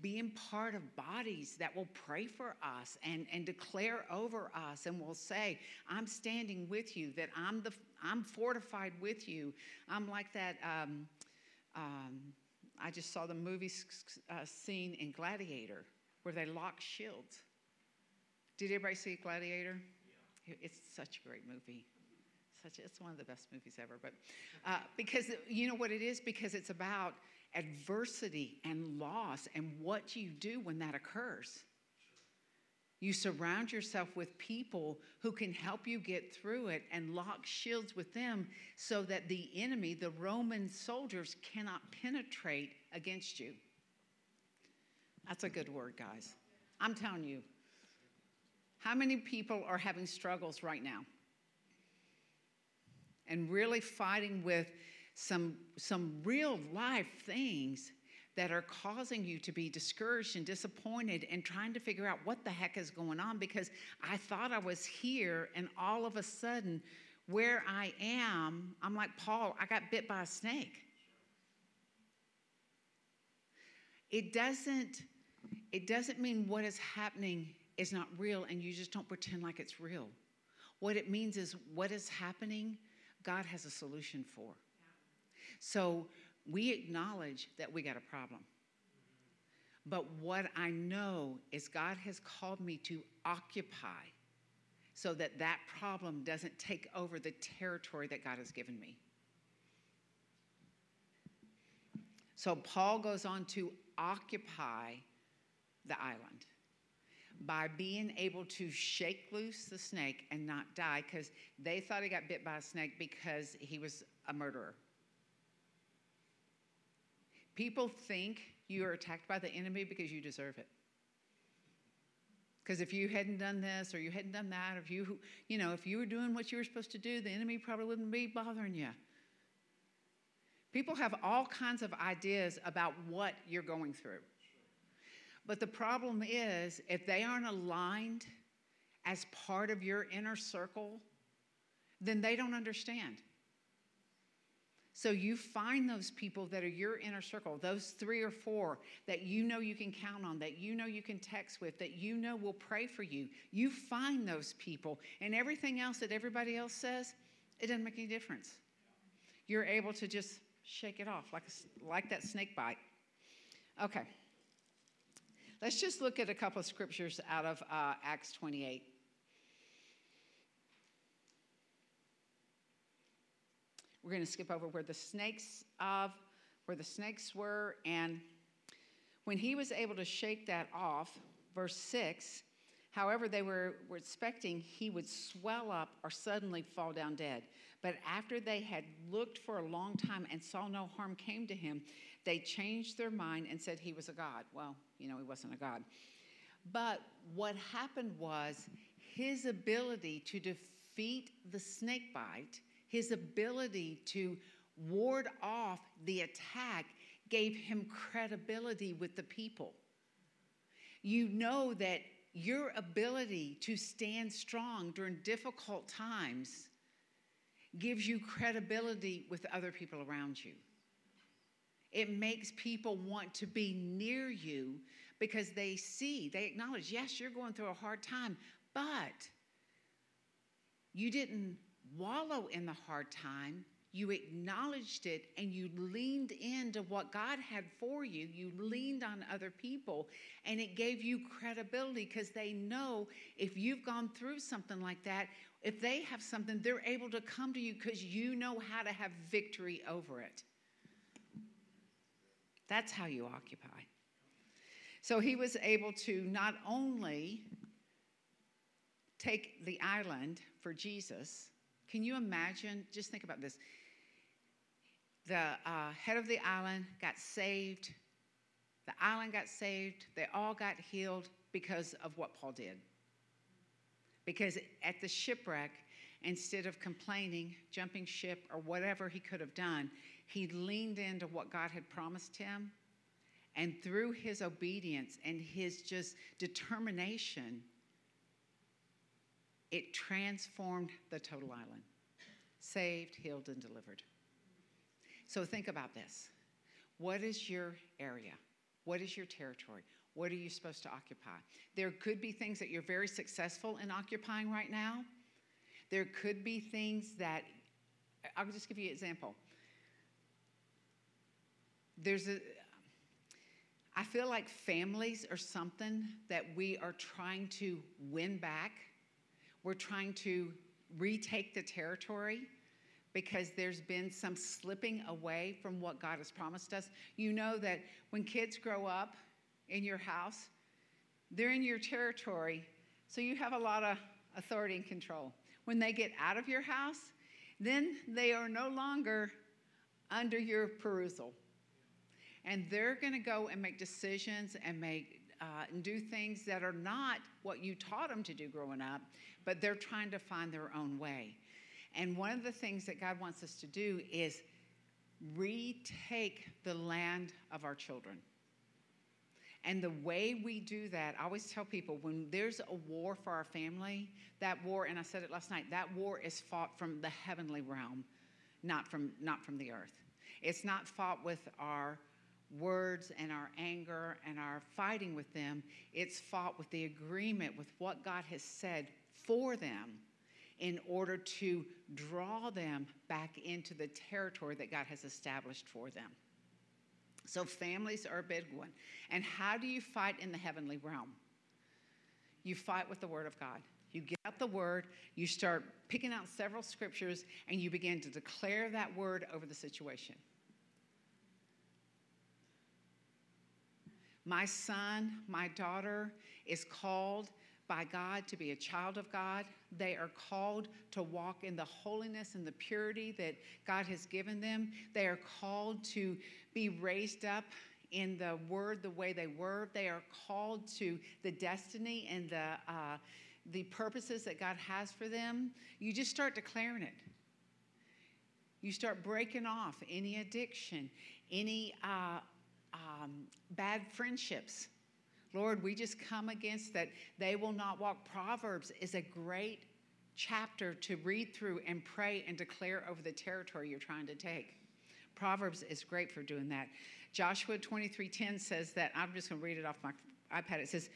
Speaker 1: being part of bodies that will pray for us and, and declare over us and will say, I'm standing with you, that I'm, the, I'm fortified with you. I'm like that. Um, um, I just saw the movie uh, scene in Gladiator where they lock shields. Did everybody see Gladiator? Yeah. It's such a great movie. Such, it's one of the best movies ever. But uh, because you know what it is? Because it's about adversity and loss and what you do when that occurs. You surround yourself with people who can help you get through it and lock shields with them so that the enemy, the Roman soldiers, cannot penetrate against you. That's a good word, guys. I'm telling you. How many people are having struggles right now? And really fighting with some, some real life things that are causing you to be discouraged and disappointed and trying to figure out what the heck is going on because I thought I was here and all of a sudden where I am, I'm like, Paul, I got bit by a snake. It doesn't, it doesn't mean what is happening is not real and you just don't pretend like it's real. What it means is what is happening, God has a solution for. So we acknowledge that we got a problem. But what I know is God has called me to occupy so that that problem doesn't take over the territory that God has given me. So Paul goes on to occupy the island by being able to shake loose the snake and not die because they thought he got bit by a snake because he was a murderer. People think you are attacked by the enemy because you deserve it. Because if you hadn't done this or you hadn't done that, or if you, you know, if you were doing what you were supposed to do, the enemy probably wouldn't be bothering you. People have all kinds of ideas about what you're going through. But the problem is, if they aren't aligned as part of your inner circle, then they don't understand. So you find those people that are your inner circle, those three or four that you know you can count on, that you know you can text with, that you know will pray for you. You find those people, and everything else that everybody else says, it doesn't make any difference. You're able to just shake it off like, a, like that snake bite. Okay. Let's just look at a couple of scriptures out of uh, Acts 28. We're going to skip over where the snakes of where the snakes were and when he was able to shake that off, verse 6, however, they were, were expecting he would swell up or suddenly fall down dead. But after they had looked for a long time and saw no harm came to him, they changed their mind and said he was a god. Well, you know, he wasn't a god. But what happened was his ability to defeat the snake bite his ability to ward off the attack gave him credibility with the people. You know that your ability to stand strong during difficult times gives you credibility with other people around you. It makes people want to be near you because they see, they acknowledge, yes, you're going through a hard time, but you didn't wallow in the hard time. You acknowledged it and you leaned into what God had for you. You leaned on other people and it gave you credibility because they know if you've gone through something like that, if they have something, they're able to come to you because you know how to have victory over it. That's how you occupy. So he was able to not only take the island for Jesus, can you imagine? Just think about this. The uh, head of the island got saved. The island got saved. They all got healed because of what Paul did. Because at the shipwreck, instead of complaining, jumping ship, or whatever he could have done, he leaned into what God had promised him. And through his obedience and his just determination, it transformed the total island saved, healed, and delivered. So think about this. What is your area? What is your territory? What are you supposed to occupy? There could be things that you're very successful in occupying right now. There could be things that, I'll just give you an example. There's a, I feel like families are something that we are trying to win back we're trying to retake the territory because there's been some slipping away from what God has promised us. You know that when kids grow up in your house, they're in your territory, so you have a lot of authority and control. When they get out of your house, then they are no longer under your perusal. And they're going to go and make decisions and make uh, and do things that are not what you taught them to do growing up, but they're trying to find their own way. And one of the things that God wants us to do is retake the land of our children. And the way we do that, I always tell people when there's a war for our family, that war, and I said it last night, that war is fought from the heavenly realm, not from, not from the earth. It's not fought with our words and our anger and our fighting with them. It's fought with the agreement with what God has said for them in order to draw them back into the territory that God has established for them. So, families are a big one. And how do you fight in the heavenly realm? You fight with the Word of God. You get out the Word, you start picking out several scriptures, and you begin to declare that Word over the situation. My son, my daughter is called by God to be a child of God. They are called to walk in the holiness and the purity that God has given them. They are called to be raised up in the word the way they were. They are called to the destiny and the, uh, the purposes that God has for them. You just start declaring it. You start breaking off any addiction, any uh, um, bad friendships Lord, we just come against that they will not walk. Proverbs is a great chapter to read through and pray and declare over the territory you're trying to take. Proverbs is great for doing that. Joshua 23:10 says that I'm just going to read it off my iPad. It says,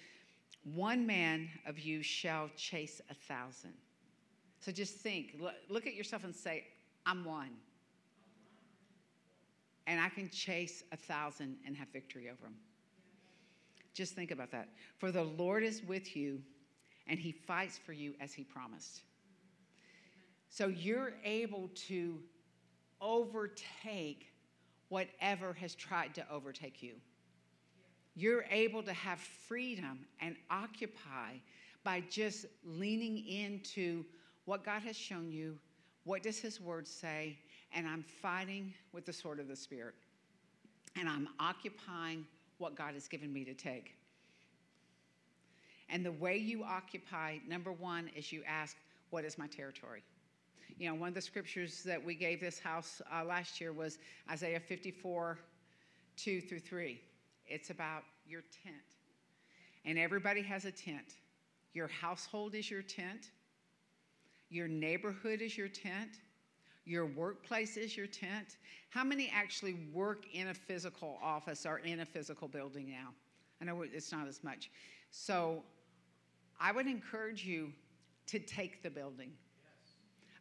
Speaker 1: "One man of you shall chase a thousand. So just think, look at yourself and say, "I'm one." And I can chase a thousand and have victory over them. Just think about that. For the Lord is with you, and he fights for you as he promised. So you're able to overtake whatever has tried to overtake you. You're able to have freedom and occupy by just leaning into what God has shown you, what does his word say, and I'm fighting with the sword of the spirit. And I'm occupying what God has given me to take. And the way you occupy, number one, is you ask, What is my territory? You know, one of the scriptures that we gave this house uh, last year was Isaiah 54 2 through 3. It's about your tent. And everybody has a tent. Your household is your tent, your neighborhood is your tent, your workplace is your tent. How many actually work in a physical office or in a physical building now? I know it's not as much. So I would encourage you to take the building.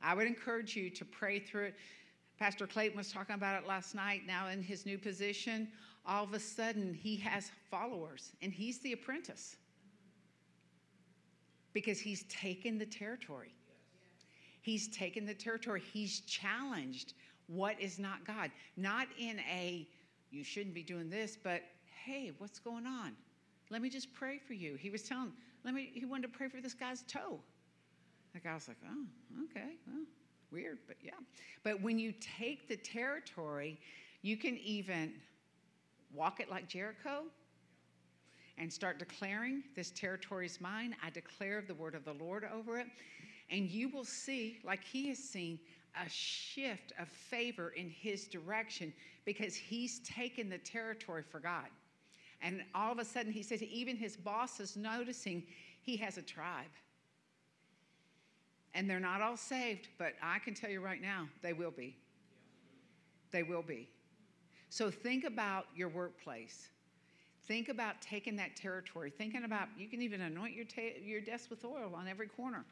Speaker 1: I would encourage you to pray through it. Pastor Clayton was talking about it last night. Now, in his new position, all of a sudden he has followers and he's the apprentice because he's taken the territory. He's taken the territory. He's challenged what is not God. Not in a, you shouldn't be doing this, but hey, what's going on? Let me just pray for you. He was telling, let me, he wanted to pray for this guy's toe. The guy was like, oh, okay, well, weird, but yeah. But when you take the territory, you can even walk it like Jericho and start declaring, This territory is mine. I declare the word of the Lord over it. And you will see, like he has seen, a shift of favor in his direction because he's taken the territory for God. And all of a sudden, he says, even his boss is noticing he has a tribe. And they're not all saved, but I can tell you right now, they will be. They will be. So think about your workplace. Think about taking that territory. Thinking about, you can even anoint your, ta- your desk with oil on every corner.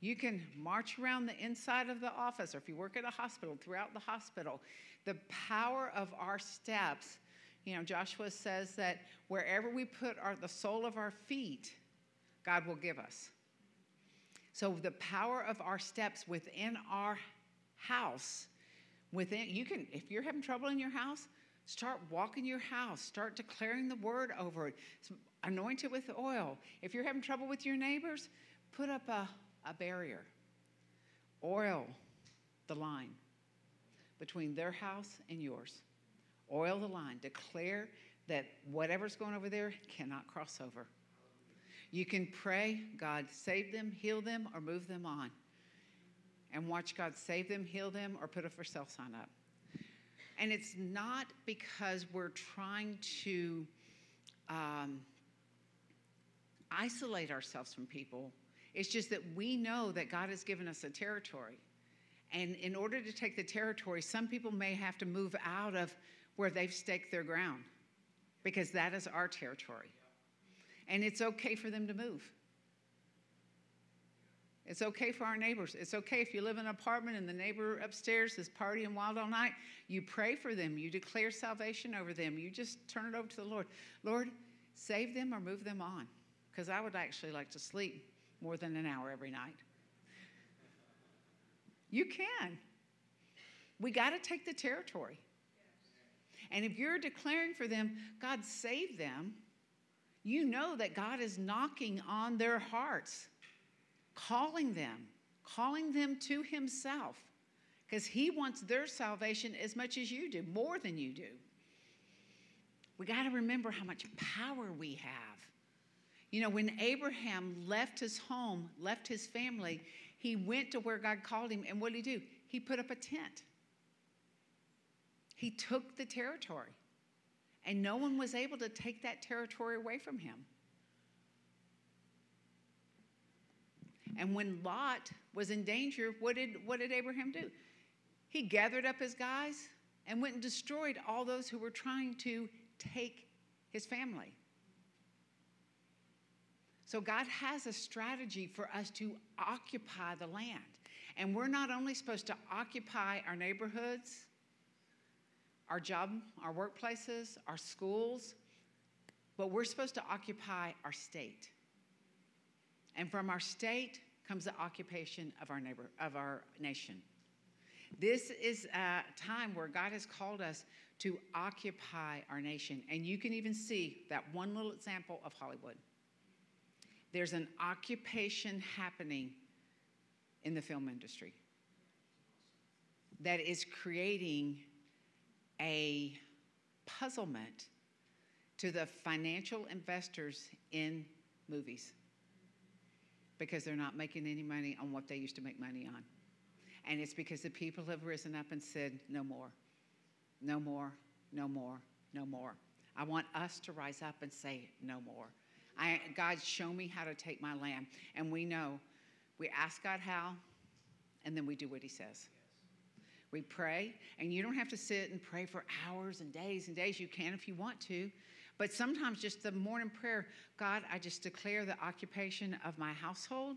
Speaker 1: You can march around the inside of the office, or if you work at a hospital, throughout the hospital. The power of our steps, you know, Joshua says that wherever we put our, the sole of our feet, God will give us. So the power of our steps within our house, within you can, if you're having trouble in your house, start walking your house, start declaring the word over it, anoint it with oil. If you're having trouble with your neighbors, put up a a barrier. Oil the line between their house and yours. Oil the line. Declare that whatever's going over there cannot cross over. You can pray, God, save them, heal them, or move them on. And watch God save them, heal them, or put a for sale sign up. And it's not because we're trying to um, isolate ourselves from people it's just that we know that God has given us a territory. And in order to take the territory, some people may have to move out of where they've staked their ground because that is our territory. And it's okay for them to move. It's okay for our neighbors. It's okay if you live in an apartment and the neighbor upstairs is partying wild all night. You pray for them. You declare salvation over them. You just turn it over to the Lord. Lord, save them or move them on. Because I would actually like to sleep more than an hour every night. You can. We got to take the territory. And if you're declaring for them, God save them, you know that God is knocking on their hearts calling them, calling them to Himself, because He wants their salvation as much as you do, more than you do. We got to remember how much power we have. You know, when Abraham left his home, left his family, he went to where God called him, and what did he do? He put up a tent. He took the territory, and no one was able to take that territory away from him. And when Lot was in danger, what did, what did Abraham do? He gathered up his guys and went and destroyed all those who were trying to take his family. So God has a strategy for us to occupy the land. And we're not only supposed to occupy our neighborhoods, our job, our workplaces, our schools, but we're supposed to occupy our state. And from our state comes the occupation of our neighbor of our nation. This is a time where God has called us to occupy our nation. And you can even see that one little example of Hollywood. There's an occupation happening in the film industry that is creating a puzzlement to the financial investors in movies because they're not making any money on what they used to make money on. And it's because the people have risen up and said, no more, no more, no more, no more. I want us to rise up and say, no more. I, God, show me how to take my land. And we know we ask God how, and then we do what He says. We pray, and you don't have to sit and pray for hours and days and days. You can if you want to. But sometimes just the morning prayer God, I just declare the occupation of my household,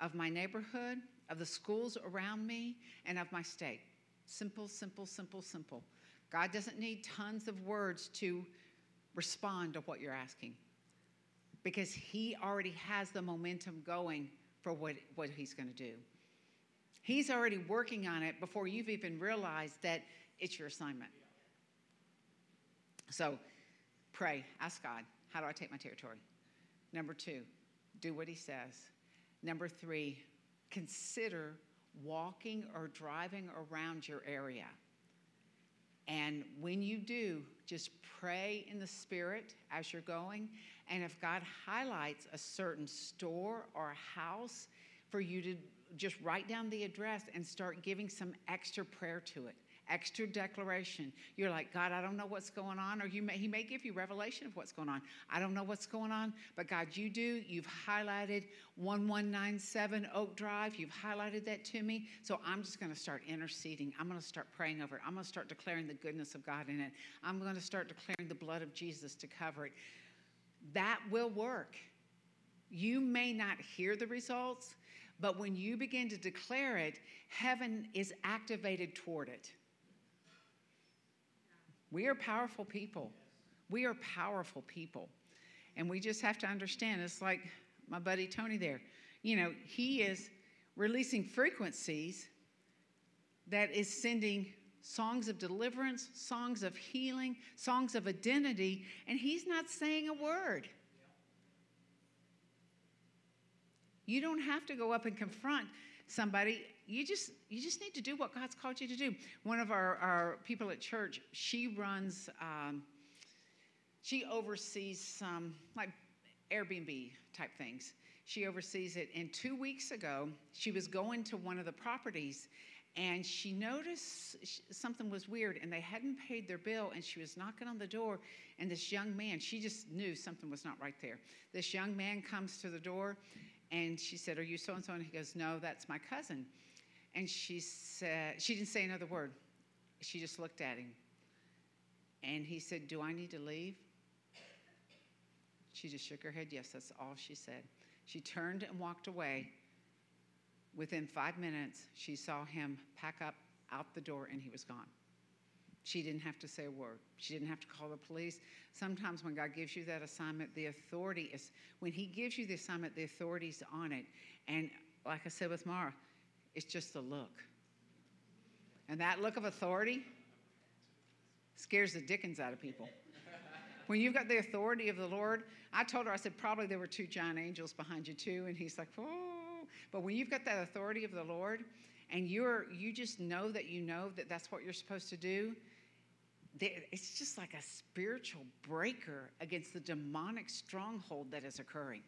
Speaker 1: of my neighborhood, of the schools around me, and of my state. Simple, simple, simple, simple. God doesn't need tons of words to respond to what you're asking because He already has the momentum going for what, what He's going to do. He's already working on it before you've even realized that it's your assignment. So pray, ask God, how do I take my territory? Number two, do what He says. Number three, consider walking or driving around your area. And when you do, just pray in the Spirit as you're going. And if God highlights a certain store or house, for you to just write down the address and start giving some extra prayer to it, extra declaration. You're like, God, I don't know what's going on, or you may, He may give you revelation of what's going on. I don't know what's going on, but God, you do. You've highlighted 1197 Oak Drive. You've highlighted that to me. So I'm just going to start interceding. I'm going to start praying over it. I'm going to start declaring the goodness of God in it. I'm going to start declaring the blood of Jesus to cover it. That will work. You may not hear the results, but when you begin to declare it, heaven is activated toward it. We are powerful people. We are powerful people. And we just have to understand it's like my buddy Tony there. You know, he is releasing frequencies that is sending songs of deliverance, songs of healing, songs of identity, and he's not saying a word. You don't have to go up and confront somebody. You just you just need to do what God's called you to do. One of our, our people at church, she runs, um, she oversees some like Airbnb type things. She oversees it. And two weeks ago, she was going to one of the properties and she noticed something was weird and they hadn't paid their bill and she was knocking on the door and this young man she just knew something was not right there this young man comes to the door and she said, Are you so and so? And he goes, No, that's my cousin. And she said, She didn't say another word. She just looked at him. And he said, Do I need to leave? She just shook her head. Yes, that's all she said. She turned and walked away. Within five minutes, she saw him pack up out the door and he was gone. She didn't have to say a word. She didn't have to call the police. Sometimes when God gives you that assignment, the authority is, when He gives you the assignment, the authority's on it. And like I said with Mara, it's just the look. And that look of authority scares the dickens out of people. When you've got the authority of the Lord, I told her, I said, probably there were two giant angels behind you too. And he's like, oh. But when you've got that authority of the Lord, and you're you just know that you know that that's what you're supposed to do it's just like a spiritual breaker against the demonic stronghold that is occurring.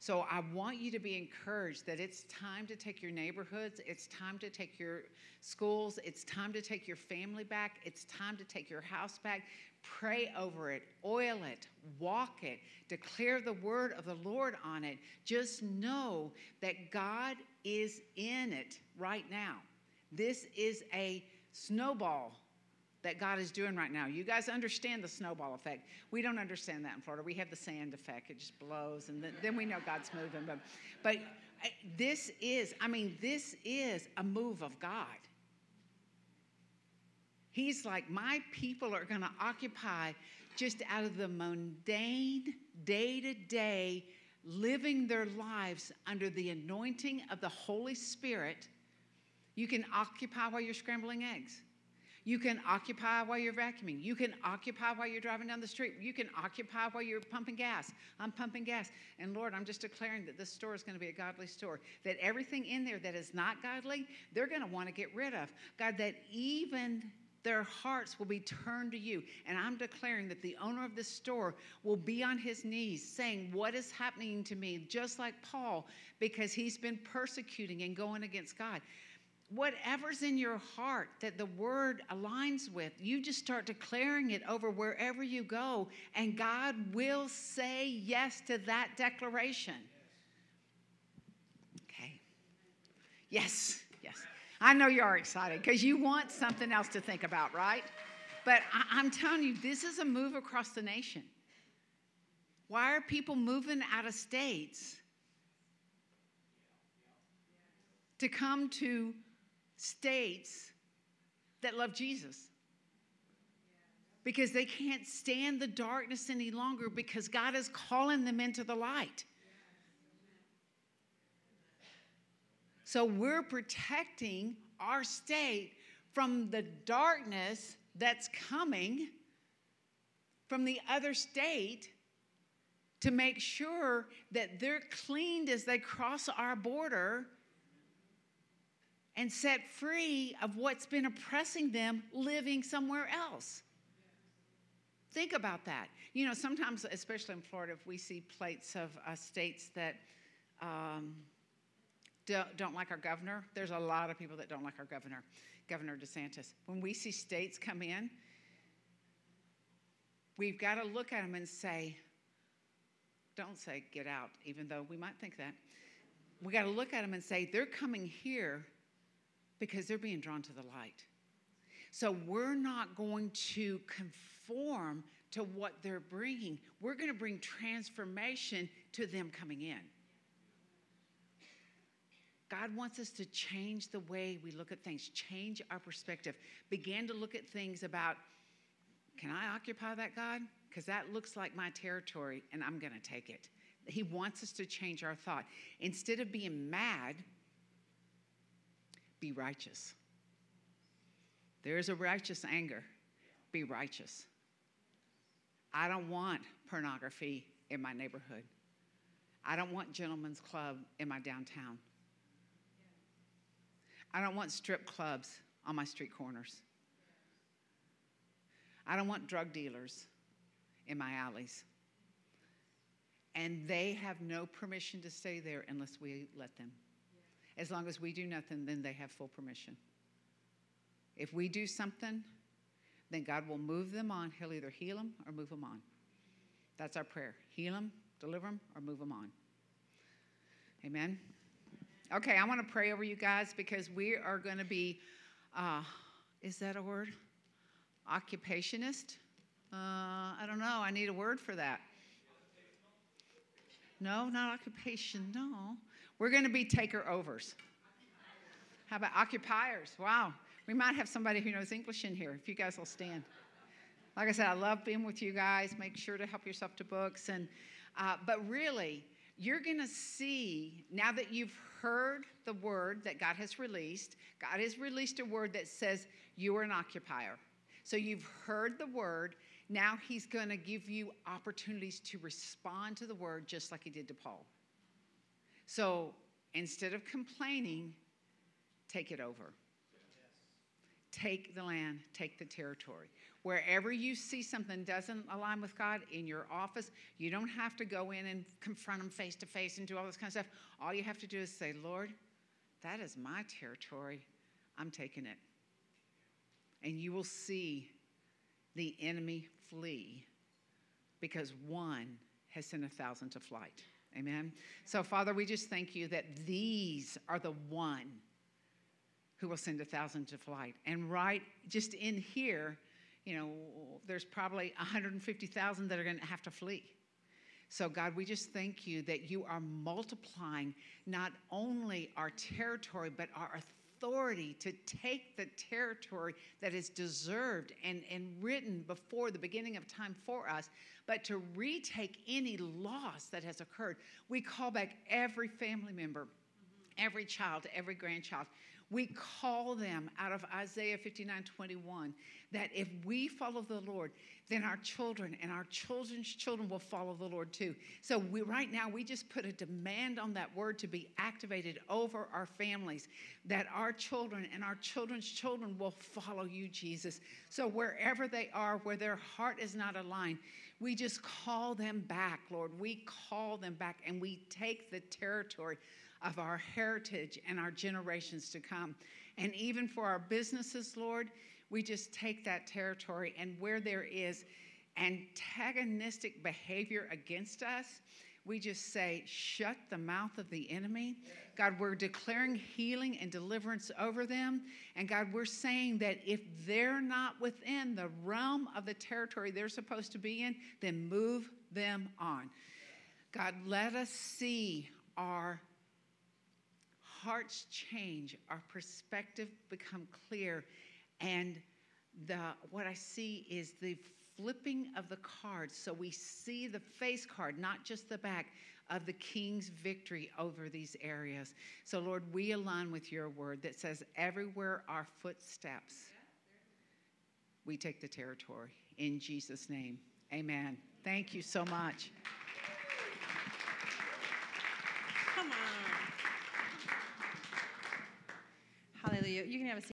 Speaker 1: So I want you to be encouraged that it's time to take your neighborhoods, it's time to take your schools, it's time to take your family back, it's time to take your house back. Pray over it, oil it, walk it, declare the word of the Lord on it. Just know that God is in it right now. This is a snowball that God is doing right now. You guys understand the snowball effect. We don't understand that in Florida. We have the sand effect. It just blows, and then, then we know God's moving. But, but this is, I mean, this is a move of God. He's like, my people are going to occupy just out of the mundane, day to day, living their lives under the anointing of the Holy Spirit. You can occupy while you're scrambling eggs. You can occupy while you're vacuuming. You can occupy while you're driving down the street. You can occupy while you're pumping gas. I'm pumping gas. And Lord, I'm just declaring that this store is going to be a godly store. That everything in there that is not godly, they're going to want to get rid of. God, that even their hearts will be turned to you. And I'm declaring that the owner of this store will be on his knees saying, What is happening to me? Just like Paul, because he's been persecuting and going against God whatever's in your heart that the word aligns with, you just start declaring it over wherever you go, and God will say yes to that declaration. Okay. Yes, yes. I know you are excited because you want something else to think about, right? But I- am telling you, this is a move across the nation. Why are people moving out of states to come to states that love Jesus because they can't stand the darkness any longer because God is calling them into the light. So we're protecting our state from the darkness that's coming from the other state to make sure that they're cleaned as they cross our border and set free of what's been oppressing them living somewhere else. Think about that. You know, sometimes, especially in Florida, if we see plates of uh, states that um, don't, don't like our governor, there's a lot of people that don't like our governor, Governor DeSantis. When we see states come in, we've got to look at them and say, don't say get out, even though we might think that. We got to look at them and say, they're coming here because they're being drawn to the light. So we're not going to conform to what they're bringing. We're going to bring transformation to them coming in. God wants us to change the way we look at things, change our perspective, begin to look at things about can I occupy that, God? Because that looks like my territory and I'm going to take it. He wants us to change our thought. Instead of being mad, be righteous. There is a righteous anger. Be righteous. I don't want pornography in my neighborhood. I don't want gentlemen's club in my downtown. I don't want strip clubs on my street corners. I don't want drug dealers in my alleys. And they have no permission to stay there unless we let them. As long as we do nothing, then they have full permission. If we do something, then God will move them on. He'll either heal them or move them on. That's our prayer. Heal them, deliver them, or move them on. Amen. Okay, I want to pray over you guys because we are going to be, uh, is that a word? Occupationist? Uh, I don't know. I need a word for that. No, not occupation. No. We're going to be taker overs. How about occupiers? Wow. We might have somebody who knows English in here if you guys will stand. Like I said, I love being with you guys. Make sure to help yourself to books. And, uh, but really, you're going to see now that you've heard the word that God has released, God has released a word that says you are an occupier. So you've heard the word. Now he's going to give you opportunities to respond to the word just like he did to Paul. So instead of complaining, take it over. Take the land, take the territory. Wherever you see something doesn't align with God in your office, you don't have to go in and confront them face to face and do all this kind of stuff. All you have to do is say, Lord, that is my territory. I'm taking it. And you will see the enemy flee because one has sent a thousand to flight. Amen. So, Father, we just thank you that these are the one who will send a thousand to flight. And right just in here, you know, there's probably 150,000 that are going to have to flee. So, God, we just thank you that you are multiplying not only our territory, but our authority to take the territory that is deserved and, and written before the beginning of time for us, but to retake any loss that has occurred. We call back every family member, every child, every grandchild. We call them out of Isaiah 59 21 that if we follow the Lord, then our children and our children's children will follow the Lord too. So we, right now, we just put a demand on that word to be activated over our families, that our children and our children's children will follow you, Jesus. So wherever they are, where their heart is not aligned, we just call them back, Lord. We call them back and we take the territory of our heritage and our generations to come. And even for our businesses, Lord, we just take that territory and where there is antagonistic behavior against us, we just say, shut the mouth of the enemy. God, we're declaring healing and deliverance over them. And God, we're saying that if they're not within the realm of the territory they're supposed to be in, then move them on. God, let us see our hearts change, our perspective become clear, and the what I see is the flipping of the cards. So we see the face card, not just the back, of the king's victory over these areas. So, Lord, we align with your word that says, everywhere our footsteps, we take the territory. In Jesus' name, amen. Thank you so much.
Speaker 3: Come on. Hallelujah. You can have a seat.